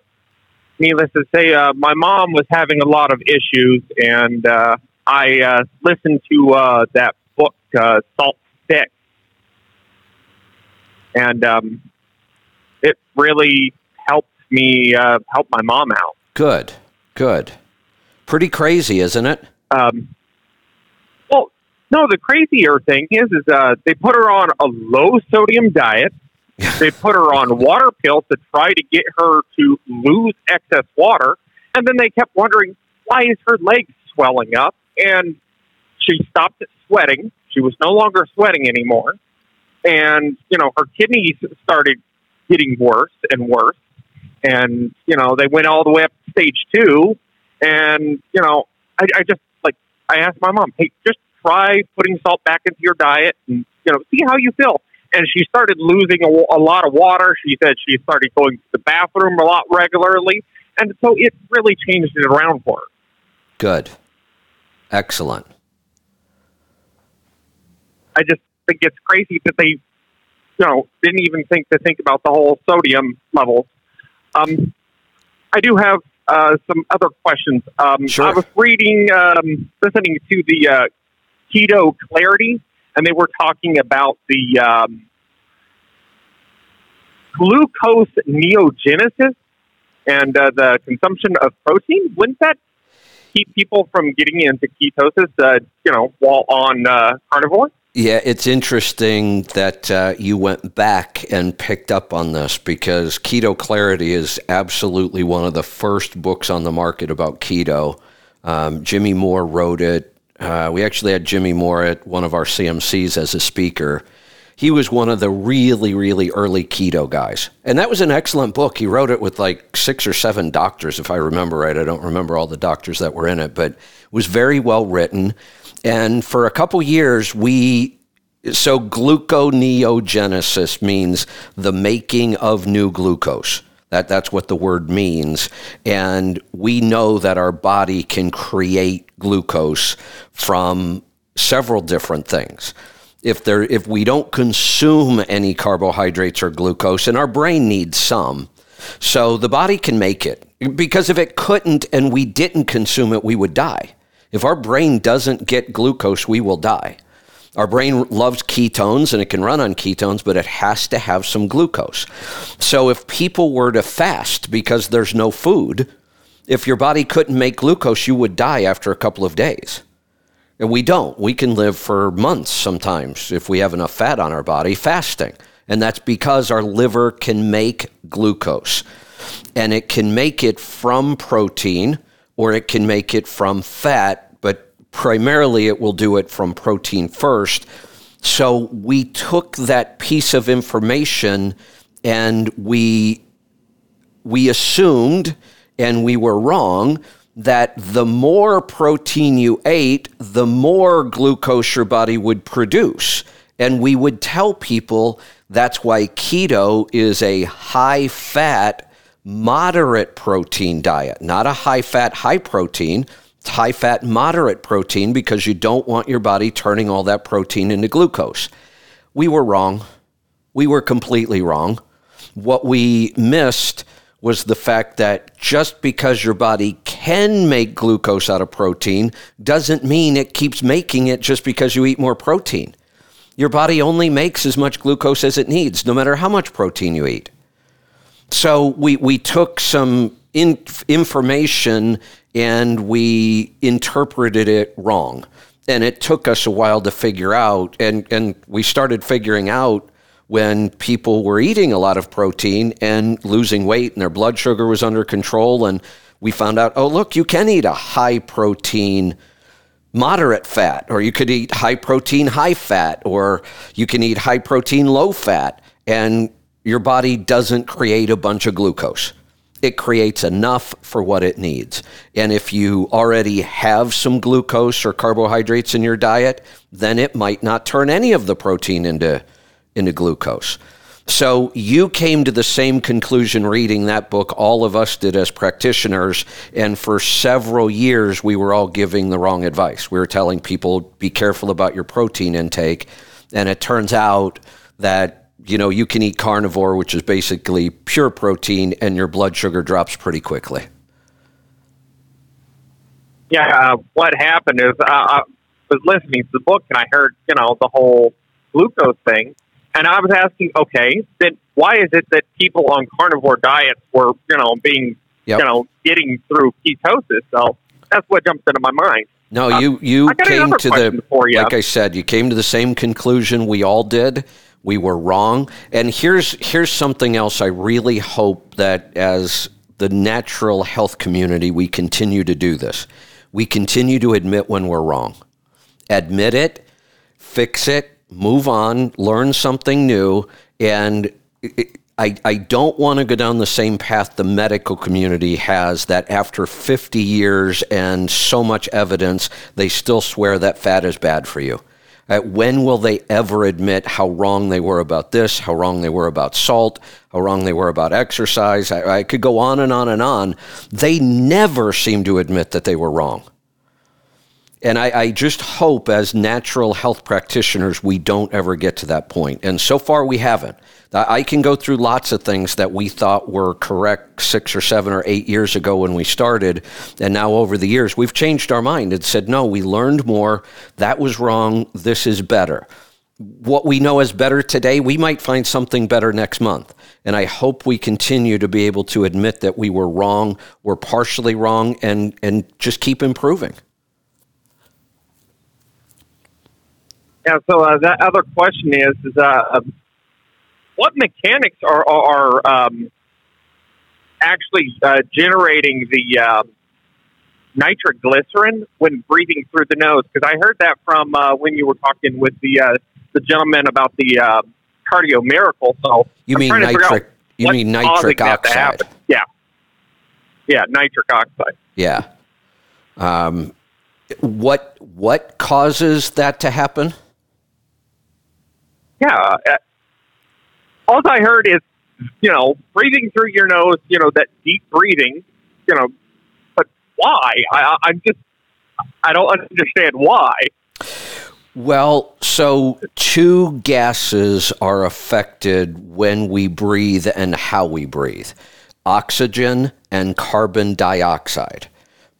needless to say, uh, my mom was having a lot of issues, and uh, I uh, listened to that book, Salt Fix and um, it really helped me uh, help my mom out. Good, good. Pretty crazy, isn't it? Um, well, no. The crazier thing is, is uh, they put her on a low sodium diet. They put her on water pills to try to get her to lose excess water, and then they kept wondering why is her leg swelling up, and she stopped sweating. She was no longer sweating anymore. And you know her kidneys started getting worse and worse, and you know they went all the way up to stage two, and you know I, I just like I asked my mom, hey, just try putting salt back into your diet and you know see how you feel. And she started losing a, a lot of water. She said she started going to the bathroom a lot regularly, and so it really changed it around for her. Good. Excellent. I just think it's crazy that they, you know, didn't even think to think about the whole sodium levels. Um, I do have uh, some other questions. Um, Sure. I was reading, um, listening to the uh, Keto Clarity, and they were talking about the um, glucose neogenesis and uh, the consumption of protein. Wouldn't that keep people from getting into ketosis, uh, you know, while on uh, carnivore? Yeah, it's interesting that uh, you went back and picked up on this because Keto Clarity is absolutely one of the first books on the market about keto. Um, Jimmy Moore wrote it. Uh, we actually had Jimmy Moore at one of our CMCs as a speaker. He was one of the really, really early keto guys. And that was an excellent book. He wrote it with like six or seven doctors, if I remember right. I don't remember all the doctors that were in it, but it was very well written. And for a couple years, we so gluconeogenesis means the making of new glucose. That that's what the word means. And we know that our body can create glucose from several different things. If there if we don't consume any carbohydrates or glucose and our brain needs some, so the body can make it. Because if it couldn't and we didn't consume it, we would die. If our brain doesn't get glucose, we will die. Our brain loves ketones and it can run on ketones, but it has to have some glucose. So if people were to fast because there's no food, if your body couldn't make glucose, you would die after a couple of days. And we don't. We can live for months sometimes if we have enough fat on our body fasting. And that's because our liver can make glucose. And it can make it from protein or it can make it from fat, primarily it will do it from protein first. So we took that piece of information and we we assumed and we were wrong that the more protein you ate, the more glucose your body would produce. And we would tell people that's why keto is a high fat, moderate protein diet, not a high fat, high protein. High fat, moderate protein because you don't want your body turning all that protein into glucose. We were wrong. We were completely wrong. What we missed was the fact that just because your body can make glucose out of protein doesn't mean it keeps making it just because you eat more protein. Your body only makes as much glucose as it needs, no matter how much protein you eat. So we, we took some in, information and we interpreted it wrong. And it took us a while to figure out, and, and we started figuring out when people were eating a lot of protein and losing weight and their blood sugar was under control. And we found out, oh, look, you can eat a high protein, moderate fat, or you could eat high protein, high fat, or you can eat high protein, low fat. And your body doesn't create a bunch of glucose. It creates enough for what it needs. And if you already have some glucose or carbohydrates in your diet, then it might not turn any of the protein into into glucose. So you came to the same conclusion reading that book. All of us did as practitioners. And for several years, we were all giving the wrong advice. We were telling people, be careful about your protein intake. And it turns out that, you know, you can eat carnivore, which is basically pure protein, and your blood sugar drops pretty quickly. Yeah, uh, what happened is uh, I was listening to the book and I heard, you know, the whole glucose thing. And I was asking, okay, then why is it that people on carnivore diets were, you know, being, Yep. you know, getting through ketosis? So that's what jumped into my mind. No, Uh, you you came to the like I said, you came to the same conclusion we all did. We were wrong. And here's here's something else I really hope that as the natural health community we continue to do this. We continue to admit when we're wrong. Admit it, fix it, move on, learn something new and it, I, I don't want to go down the same path the medical community has that after 50 years and so much evidence, they still swear that fat is bad for you. Uh, when will they ever admit how wrong they were about this, how wrong they were about salt, how wrong they were about exercise? I, I could go on and on and on. They never seem to admit that they were wrong. And I, I, just hope, as natural health practitioners, we don't ever get to that point. And so far, we haven't. I can go through lots of things that we thought were correct six or seven or eight years ago when we started. And now, over the years, we've changed our mind and said, no, we learned more. That was wrong. This is better. What we know as better today, we might find something better next month. And I hope we continue to be able to admit that we were wrong, we're partially wrong, and, and just keep improving. Yeah, so uh, that other question is, is uh, what mechanics are are um, actually uh, generating the uh, nitroglycerin when breathing through the nose? Because I heard that from uh, when you were talking with the uh, the gentleman about the uh, cardio miracle. So you I'm mean nitric? You mean nitric oxide? Yeah, yeah, nitric oxide. Yeah. Um, what what causes that to happen? Yeah, uh, all I heard is, you know, breathing through your nose, you know, that deep breathing, you know, but why? I, I'm just, I don't understand why. Well, so two gases are affected when we breathe and how we breathe oxygen and carbon dioxide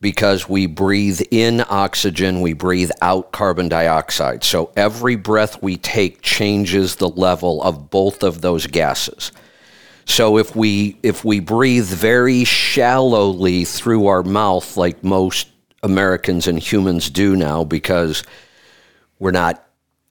because we breathe in oxygen, we breathe out carbon dioxide. So every breath we take changes the level of both of those gases. So if we if we breathe very shallowly through our mouth like most Americans and humans do now because we're not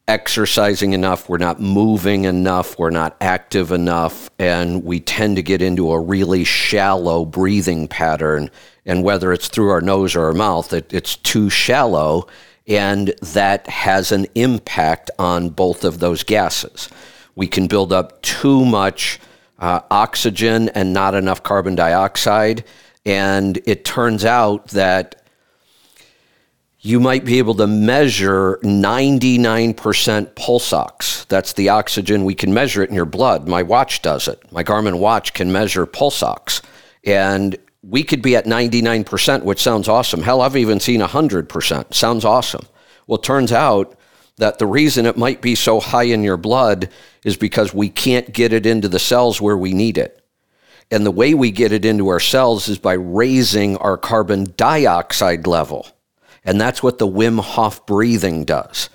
exercising enough, we're not moving enough, we're not active enough, and we tend to get into a really shallow breathing pattern and whether it's through our nose or our mouth, it, it's too shallow, and that has an impact on both of those gases. We can build up too much uh, oxygen and not enough carbon dioxide, and it turns out that you might be able to measure 99% pulse ox. That's the oxygen. We can measure it in your blood. My watch does it. My Garmin watch can measure pulse ox. And we could be at 99%, which sounds awesome. Hell, I've even seen 100%. Sounds awesome. Well, turns out that the reason it might be so high in your blood is because we can't get it into the cells where we need it. And the way we get it into our cells is by raising our carbon dioxide level. And that's what the Wim Hof breathing does.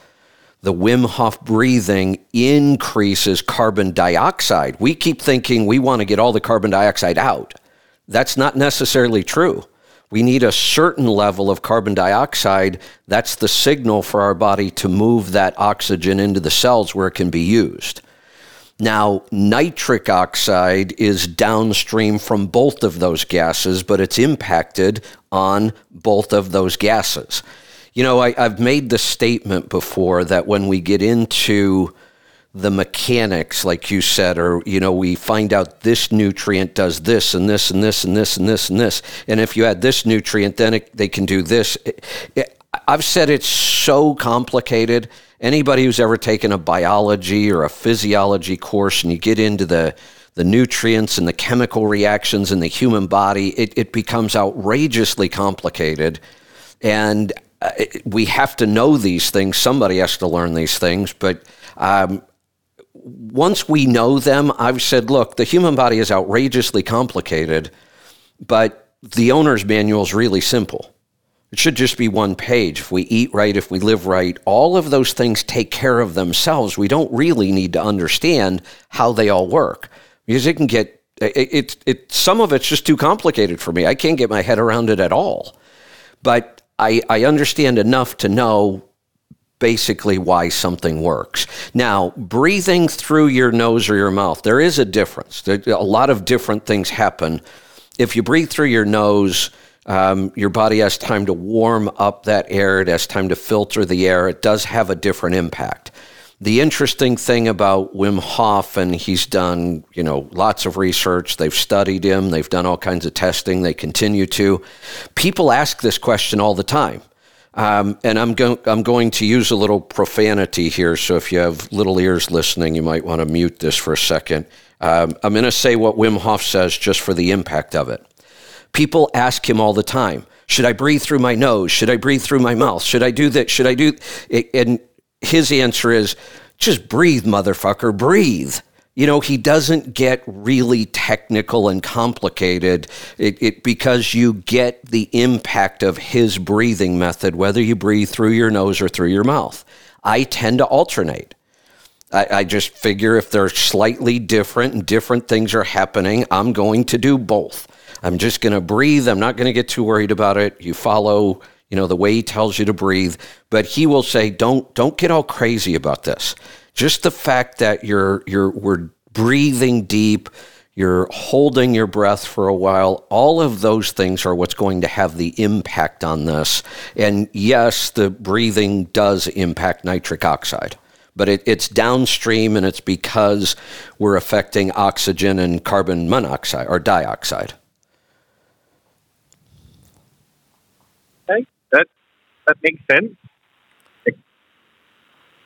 The Wim Hof breathing increases carbon dioxide. We keep thinking we want to get all the carbon dioxide out. That's not necessarily true. We need a certain level of carbon dioxide. That's the signal for our body to move that oxygen into the cells where it can be used. Now, nitric oxide is downstream from both of those gases, but it's impacted on both of those gases. You know, I, have made the statement before that when we get into the mechanics, like you said, or, you know, we find out this nutrient does this and this and this and this and this and this. And if you add this nutrient, then it, they can do this. It, it, I've said it's so complicated. Anybody who's ever taken a biology or a physiology course and you get into the, the nutrients and the chemical reactions in the human body, it, it becomes outrageously complicated. And uh, we have to know these things. Somebody has to learn these things. But um, once we know them, I've said, look, the human body is outrageously complicated, but the owner's manual is really simple. It should just be one page. If we eat right, if we live right, all of those things take care of themselves. We don't really need to understand how they all work because it can get it, it, it some of it's just too complicated for me. I can't get my head around it at all. But I, I understand enough to know basically why something works. Now, breathing through your nose or your mouth, there is a difference. There, a lot of different things happen. If you breathe through your nose, um, your body has time to warm up that air, it has time to filter the air. It does have a different impact. The interesting thing about Wim Hof, and he's done, you know, lots of research. They've studied him. They've done all kinds of testing. They continue to. People ask this question all the time. Um, and I'm, go- I'm going to use a little profanity here, so if you have little ears listening, you might want to mute this for a second. Um, I'm going to say what Wim Hof says just for the impact of it. People ask him all the time, Should I breathe through my nose? Should I breathe through my mouth? Should I do that? Should I do? And his answer is just breathe, motherfucker, breathe. You know, he doesn't get really technical and complicated it, it, because you get the impact of his breathing method, whether you breathe through your nose or through your mouth. I tend to alternate. I, I just figure if they're slightly different and different things are happening, I'm going to do both. I'm just going to breathe. I'm not going to get too worried about it. You follow, you know, the way he tells you to breathe, but he will say, "Don't don't get all crazy about this." Just the fact that you're you're we're breathing deep, you're holding your breath for a while, all of those things are what's going to have the impact on this. And yes, the breathing does impact nitric oxide but it, it's downstream and it's because we're affecting oxygen and carbon monoxide or dioxide. Okay, that that makes sense.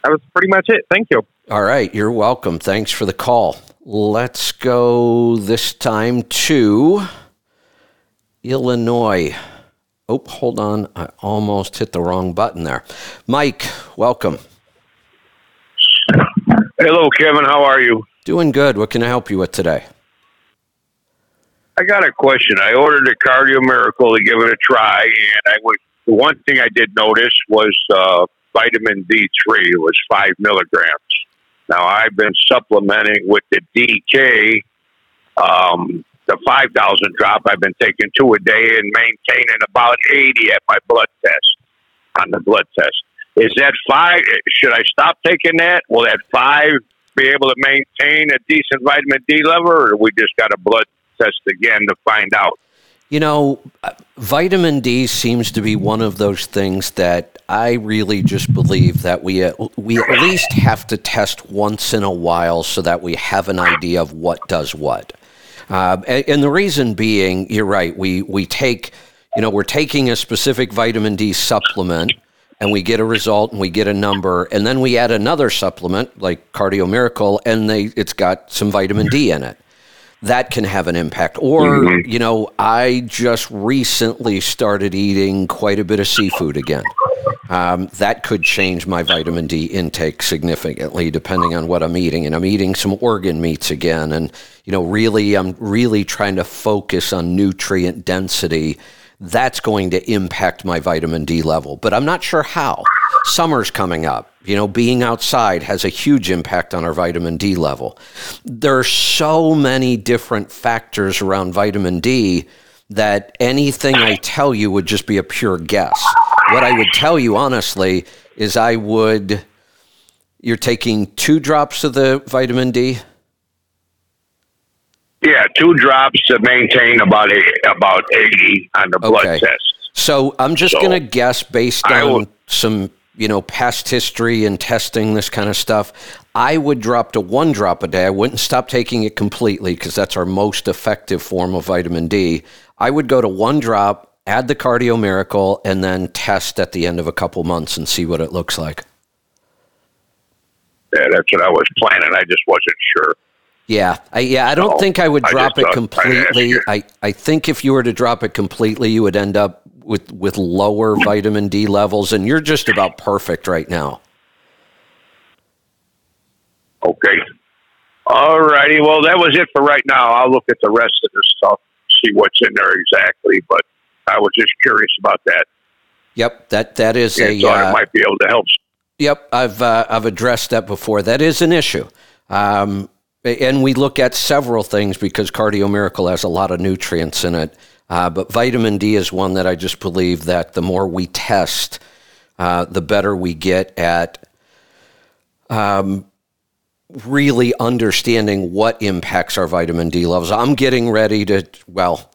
That was pretty much it. Thank you. All right, you're welcome. Thanks for the call. Let's go this time to Illinois. Oh, hold on. I almost hit the wrong button there. Mike, welcome. Hello, Kevin. How are you? Doing good. What can I help you with today? I got a question. I ordered a Cardio Miracle to give it a try, and I was the one thing I did notice was uh, vitamin D three was five milligrams. Now I've been supplementing with the DK, um, the five thousand drop. I've been taking two a day and maintaining about eighty at my blood test on the blood test. Is that five? Should I stop taking that? Will that five be able to maintain a decent vitamin D level, or we just got a blood test again to find out? You know, uh, vitamin D seems to be one of those things that I really just believe that we uh, we at least have to test once in a while so that we have an idea of what does what. Uh, and, and the reason being, you're right. We we take, you know, we're taking a specific vitamin D supplement and we get a result and we get a number and then we add another supplement like cardio miracle and they it's got some vitamin d in it that can have an impact. Or mm-hmm. you know i just recently started eating quite a bit of seafood again. Um, that could change my vitamin d intake significantly depending on what i'm eating. And i'm eating some organ meats again. And you know really i'm really trying to focus on nutrient density that's going to impact my vitamin D level. But I'm not sure how. Summer's coming up. You know, being outside has a huge impact on our vitamin D level. There are so many different factors around vitamin D that anything I tell you would just be a pure guess. What I would tell you honestly is I would you're taking 2 drops of the vitamin D yeah, two drops to maintain about a, about eighty on the blood okay. test. So I'm just so, going to guess based on will, some you know past history and testing this kind of stuff. I would drop to one drop a day. I wouldn't stop taking it completely because that's our most effective form of vitamin D. I would go to one drop, add the Cardio Miracle, and then test at the end of a couple months and see what it looks like. Yeah, that's what I was planning. I just wasn't sure. Yeah, I, yeah. I don't think I would drop I it completely. I, I think if you were to drop it completely, you would end up with with lower vitamin D levels, and you're just about perfect right now. Okay. All righty. Well, that was it for right now. I'll look at the rest of the stuff, see what's in there exactly. But I was just curious about that. Yep that that is yeah, a. So uh, might be able to help. Yep, I've uh, I've addressed that before. That is an issue. Um, and we look at several things because Cardio Miracle has a lot of nutrients in it. Uh, but vitamin D is one that I just believe that the more we test, uh, the better we get at um, really understanding what impacts our vitamin D levels. I'm getting ready to, well,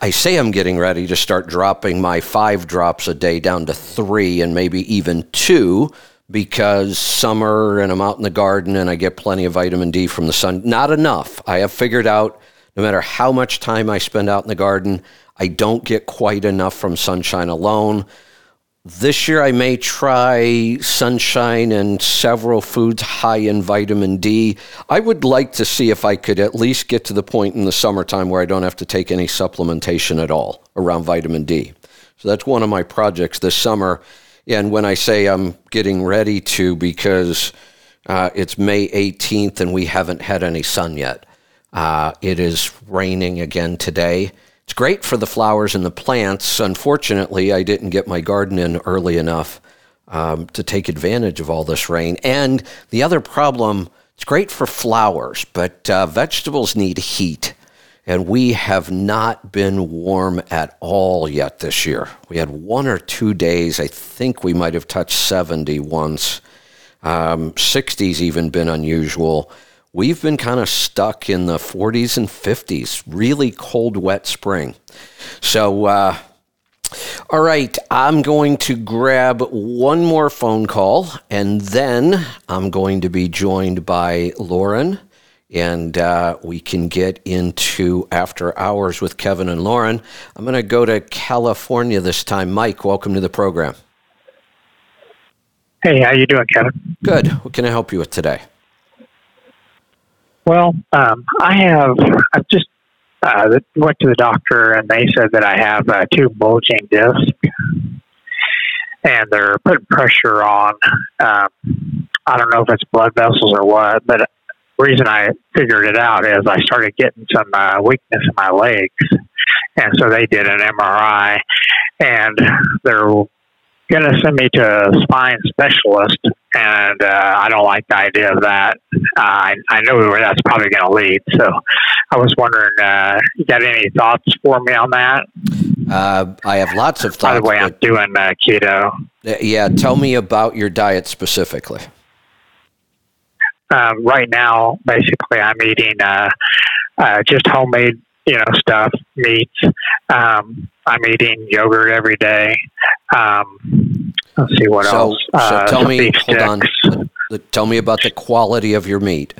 I say I'm getting ready to start dropping my five drops a day down to three and maybe even two because summer and I'm out in the garden and I get plenty of vitamin D from the sun. Not enough. I have figured out no matter how much time I spend out in the garden, I don't get quite enough from sunshine alone. this year I may try sunshine and several foods high in vitamin D. I would like to see if I could at least get to the point in the summertime where I don't have to take any supplementation at all around vitamin D. So that's one of my projects this summer. And when I say I'm getting ready to, because uh, it's May 18th and we haven't had any sun yet. Uh, it is raining again today. It's great for the flowers and the plants. Unfortunately, I didn't get my garden in early enough um, to take advantage of all this rain. And the other problem, it's great for flowers, but uh, vegetables need heat. And we have not been warm at all yet this year. We had one or two days. I think we might have touched 70 once. Um, 60s even been unusual. We've been kind of stuck in the 40s and 50s. Really cold, wet spring. So, uh, all right, I'm going to grab one more phone call, and then I'm going to be joined by Lauren and uh, we can get into after hours with Kevin and Lauren. I'm going to go to California this time. Mike, welcome to the program. Hey, how you doing, Kevin? Good. What can I help you with today? Well, um, I have. I've just uh, went to the doctor, and they said that I have uh, two bulging discs, and they're putting pressure on. Um, I don't know if it's blood vessels or what, but reason I figured it out is I started getting some uh, weakness in my legs, and so they did an MRI, and they're going to send me to a spine specialist, and uh, I don't like the idea of that. Uh, I, I know where that's probably going to lead, so I was wondering, uh, you got any thoughts for me on that? Uh, I have lots of thoughts. By the way, I'm doing uh, keto. Yeah, tell me about your diet specifically um, right now, basically, I'm eating uh, uh, just homemade, you know, stuff, meats. Um, I'm eating yogurt every day. Um, let's see what so, else. So uh, tell me, hold on. Tell me about the quality of your meat.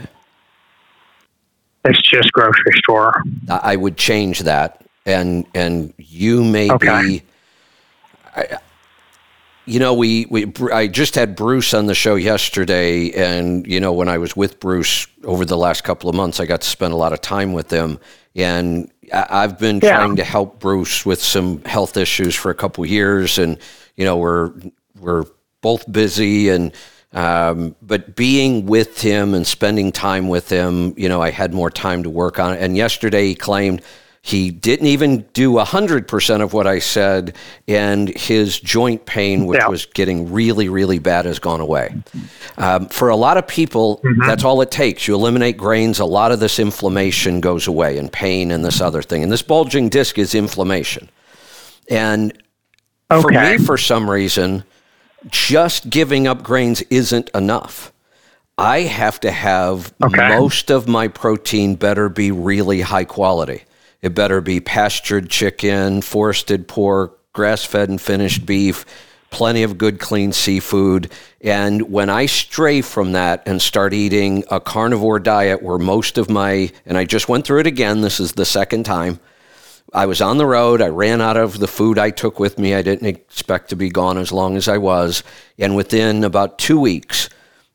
It's just grocery store. I would change that, and and you may okay. be. I, you know, we, we I just had Bruce on the show yesterday, and you know, when I was with Bruce over the last couple of months, I got to spend a lot of time with him, and I've been yeah. trying to help Bruce with some health issues for a couple of years, and you know, we're we're both busy, and um, but being with him and spending time with him, you know, I had more time to work on it. And yesterday, he claimed he didn't even do 100% of what I said, and his joint pain, which yeah. was getting really, really bad, has gone away. Um, for a lot of people, mm-hmm. that's all it takes. You eliminate grains, a lot of this inflammation goes away, and pain, and this other thing. And this bulging disc is inflammation. And okay. for me, for some reason, just giving up grains isn't enough. I have to have okay. most of my protein better be really high quality. It better be pastured chicken, forested pork, grass fed and finished beef, plenty of good, clean seafood. And when I stray from that and start eating a carnivore diet where most of my, and I just went through it again, this is the second time. I was on the road. I ran out of the food I took with me. I didn't expect to be gone as long as I was. And within about two weeks,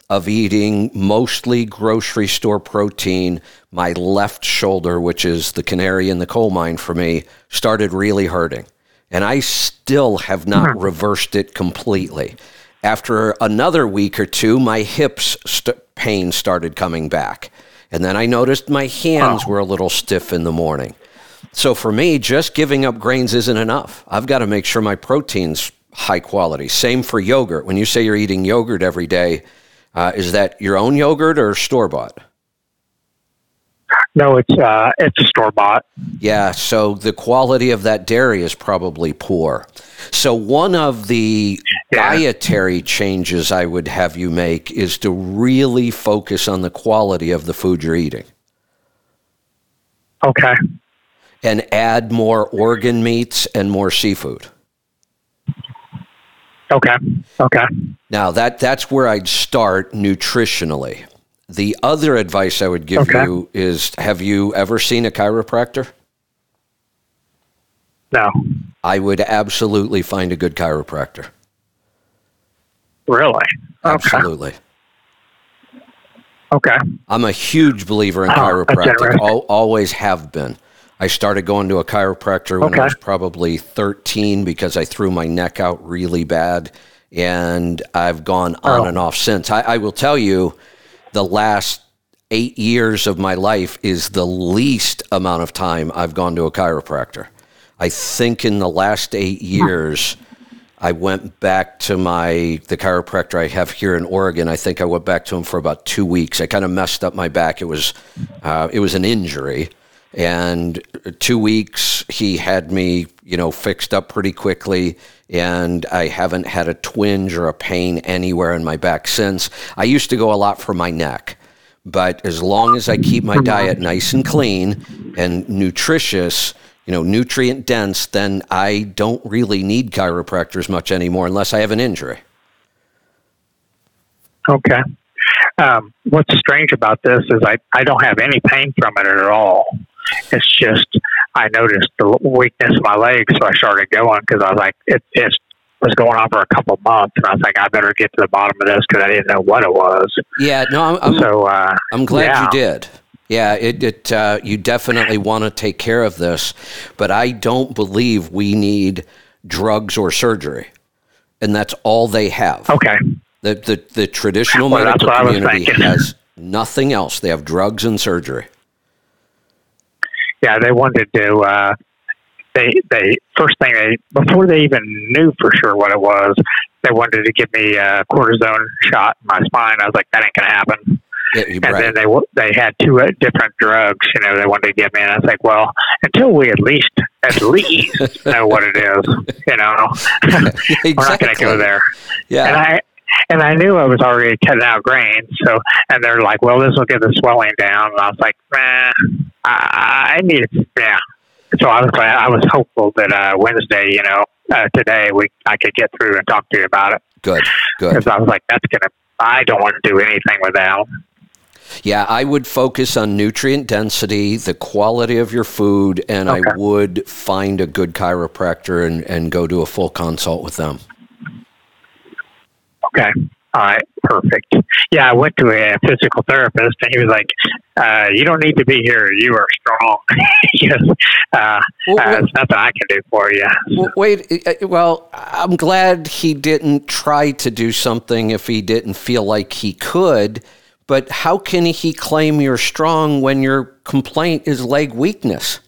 of eating mostly grocery store protein, my left shoulder, which is the canary in the coal mine for me, started really hurting. And I still have not mm-hmm. reversed it completely. After another week or two, my hips st- pain started coming back. And then I noticed my hands oh. were a little stiff in the morning. So for me, just giving up grains isn't enough. I've got to make sure my protein's high quality. Same for yogurt. When you say you're eating yogurt every day, uh, is that your own yogurt or store bought? No, it's uh, it's store bought. Yeah, so the quality of that dairy is probably poor. So one of the yeah. dietary changes I would have you make is to really focus on the quality of the food you're eating. Okay. And add more organ meats and more seafood. Okay. Okay. Now that that's where I'd start nutritionally. The other advice I would give okay. you is have you ever seen a chiropractor? No. I would absolutely find a good chiropractor. Really? Okay. Absolutely. Okay. I'm a huge believer in Oh, chiropractic. interesting. Al- always have been. I started going to a chiropractor when I was probably 13 because I threw my neck out really bad, and I've gone on Oh. and off since. I, I will tell you, the last eight years of my life is the least amount of time I've gone to a chiropractor. I think in the last eight years. I went back to my the chiropractor I have here in Oregon. I think I went back to him for about two weeks. I kind of messed up my back. It was uh, it was an injury, and two weeks he had me you know fixed up pretty quickly, and I haven't had a twinge or a pain anywhere in my back since. I used to go a lot for my neck. But as long as I keep my diet nice and clean and nutritious, you know, nutrient dense, then I don't really need chiropractors much anymore unless I have an injury. Okay. Um, what's strange about this is I, I don't have any pain from it at all. It's just I noticed the weakness in my legs, so I started going because I was like, it, it was going on for a couple months, and I was like, I better get to the bottom of this because I didn't know what it was. Yeah, no, I'm I'm, so uh, I'm glad yeah. you did. Yeah, it, it uh, you definitely want to take care of this, but I don't believe we need drugs or surgery, and that's all they have. okay, The the, the traditional Well, medical what I was community has nothing else. They have drugs and surgery. Yeah, they wanted to. Uh, they they first thing they before they even knew for sure what it was, they wanted to give me a cortisone shot in my spine. I was like, that ain't gonna happen. Yeah, and right. then they w- they had two uh, different drugs. You know, they wanted to give me, and I was like, well, until we at least at least know what it is, you know, we're not going to go there. Yeah. And I and I knew I was already cutting out grains, so and they're like, well, this will get the swelling down, and I was like, man, I, I need it, yeah. So I was glad. I was hopeful that uh, Wednesday, you know, uh, today we I could get through and talk to you about it Good, good. because I was like, that's gonna. I don't want to do anything without. Yeah, I would focus on nutrient density, the quality of your food, and I would find a good chiropractor and, and go do a full consult with them. Okay. All right. Perfect. Yeah, I went to a physical therapist, and he was like, uh, "You don't need to be here. You are strong. yes, uh, Well, uh, there's nothing I can do for you." Well, wait, uh, well, I'm glad he didn't try to do something if he didn't feel like he could, but how can he claim you're strong when your complaint is leg weakness?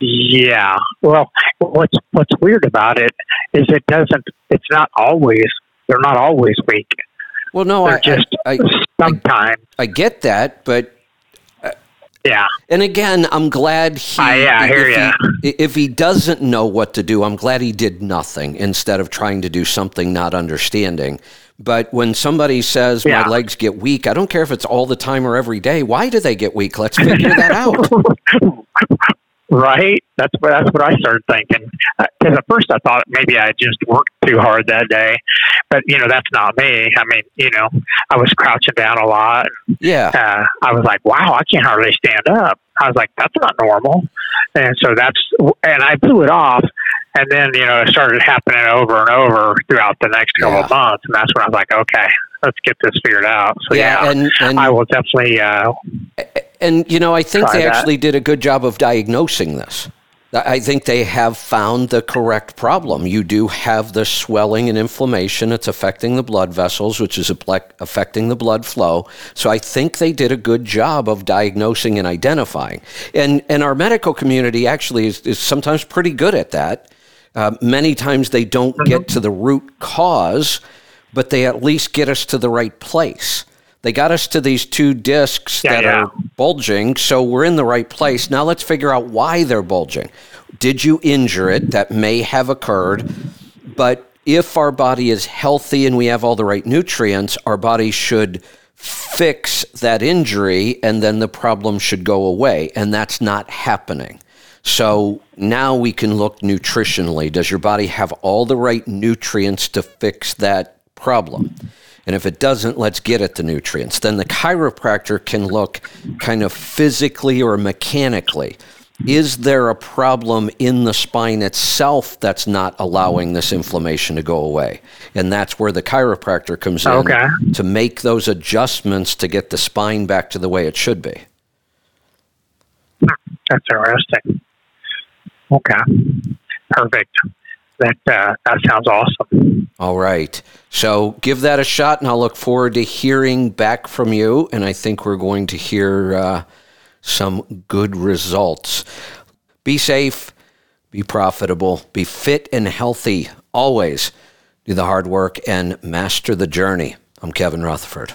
Yeah. Well, what's what's weird about it is it doesn't. It's not always. They're not always weak. Well, no, They're I, just I, I, sometimes. I get that, but yeah. And again, I'm glad he. Ah, yeah, I hear if, he if he doesn't know what to do, I'm glad he did nothing instead of trying to do something not understanding. But when somebody says Yeah. my legs get weak, I don't care if it's all the time or every day. Why do they get weak? Let's figure that out. right? That's what that's what I started thinking. Because at first I thought maybe I just worked too hard that day, but you know that's not me. I mean, you know, I was crouching down a lot. Yeah. Uh, I was like, wow, I can't hardly stand up. I was like, that's not normal. And so that's and I blew it off. And then you know it started happening over and over throughout the next couple of months, and that's when I was like, okay, let's get this figured out. So Yeah, yeah, and- and- I will definitely. Uh, And, you know, I think they that. actually did a good job of diagnosing this. I I think they have found the correct problem. You do have the swelling and inflammation. It's affecting the blood vessels, which is affecting the blood flow. So I think they did a good job of diagnosing and identifying. And, and our medical community actually is, is sometimes pretty good at that. Uh, many times they don't get to the root cause, but they at least get us to the right place. They got us to these two discs Yeah, that yeah. are bulging, so we're in the right place. Now let's figure out why they're bulging. Did you injure it? That may have occurred, but if our body is healthy and we have all the right nutrients, our body should fix that injury and then the problem should go away. And that's not happening. So now we can look nutritionally. Does your body have all the right nutrients to fix that problem? And if it doesn't, let's get at the nutrients. Then the chiropractor can look kind of physically or mechanically. is there a problem in the spine itself that's not allowing this inflammation to go away? And that's where the chiropractor comes in Okay. to make those adjustments to get the spine back to the way it should be. That's interesting. Okay. Perfect. That uh, that sounds awesome. All right. So give that a shot, and I'll look forward to hearing back from you. And I think we're going to hear uh, some good results. Be safe, be profitable, be fit and healthy always. Do the hard work and master the journey. I'm Kevin Rutherford.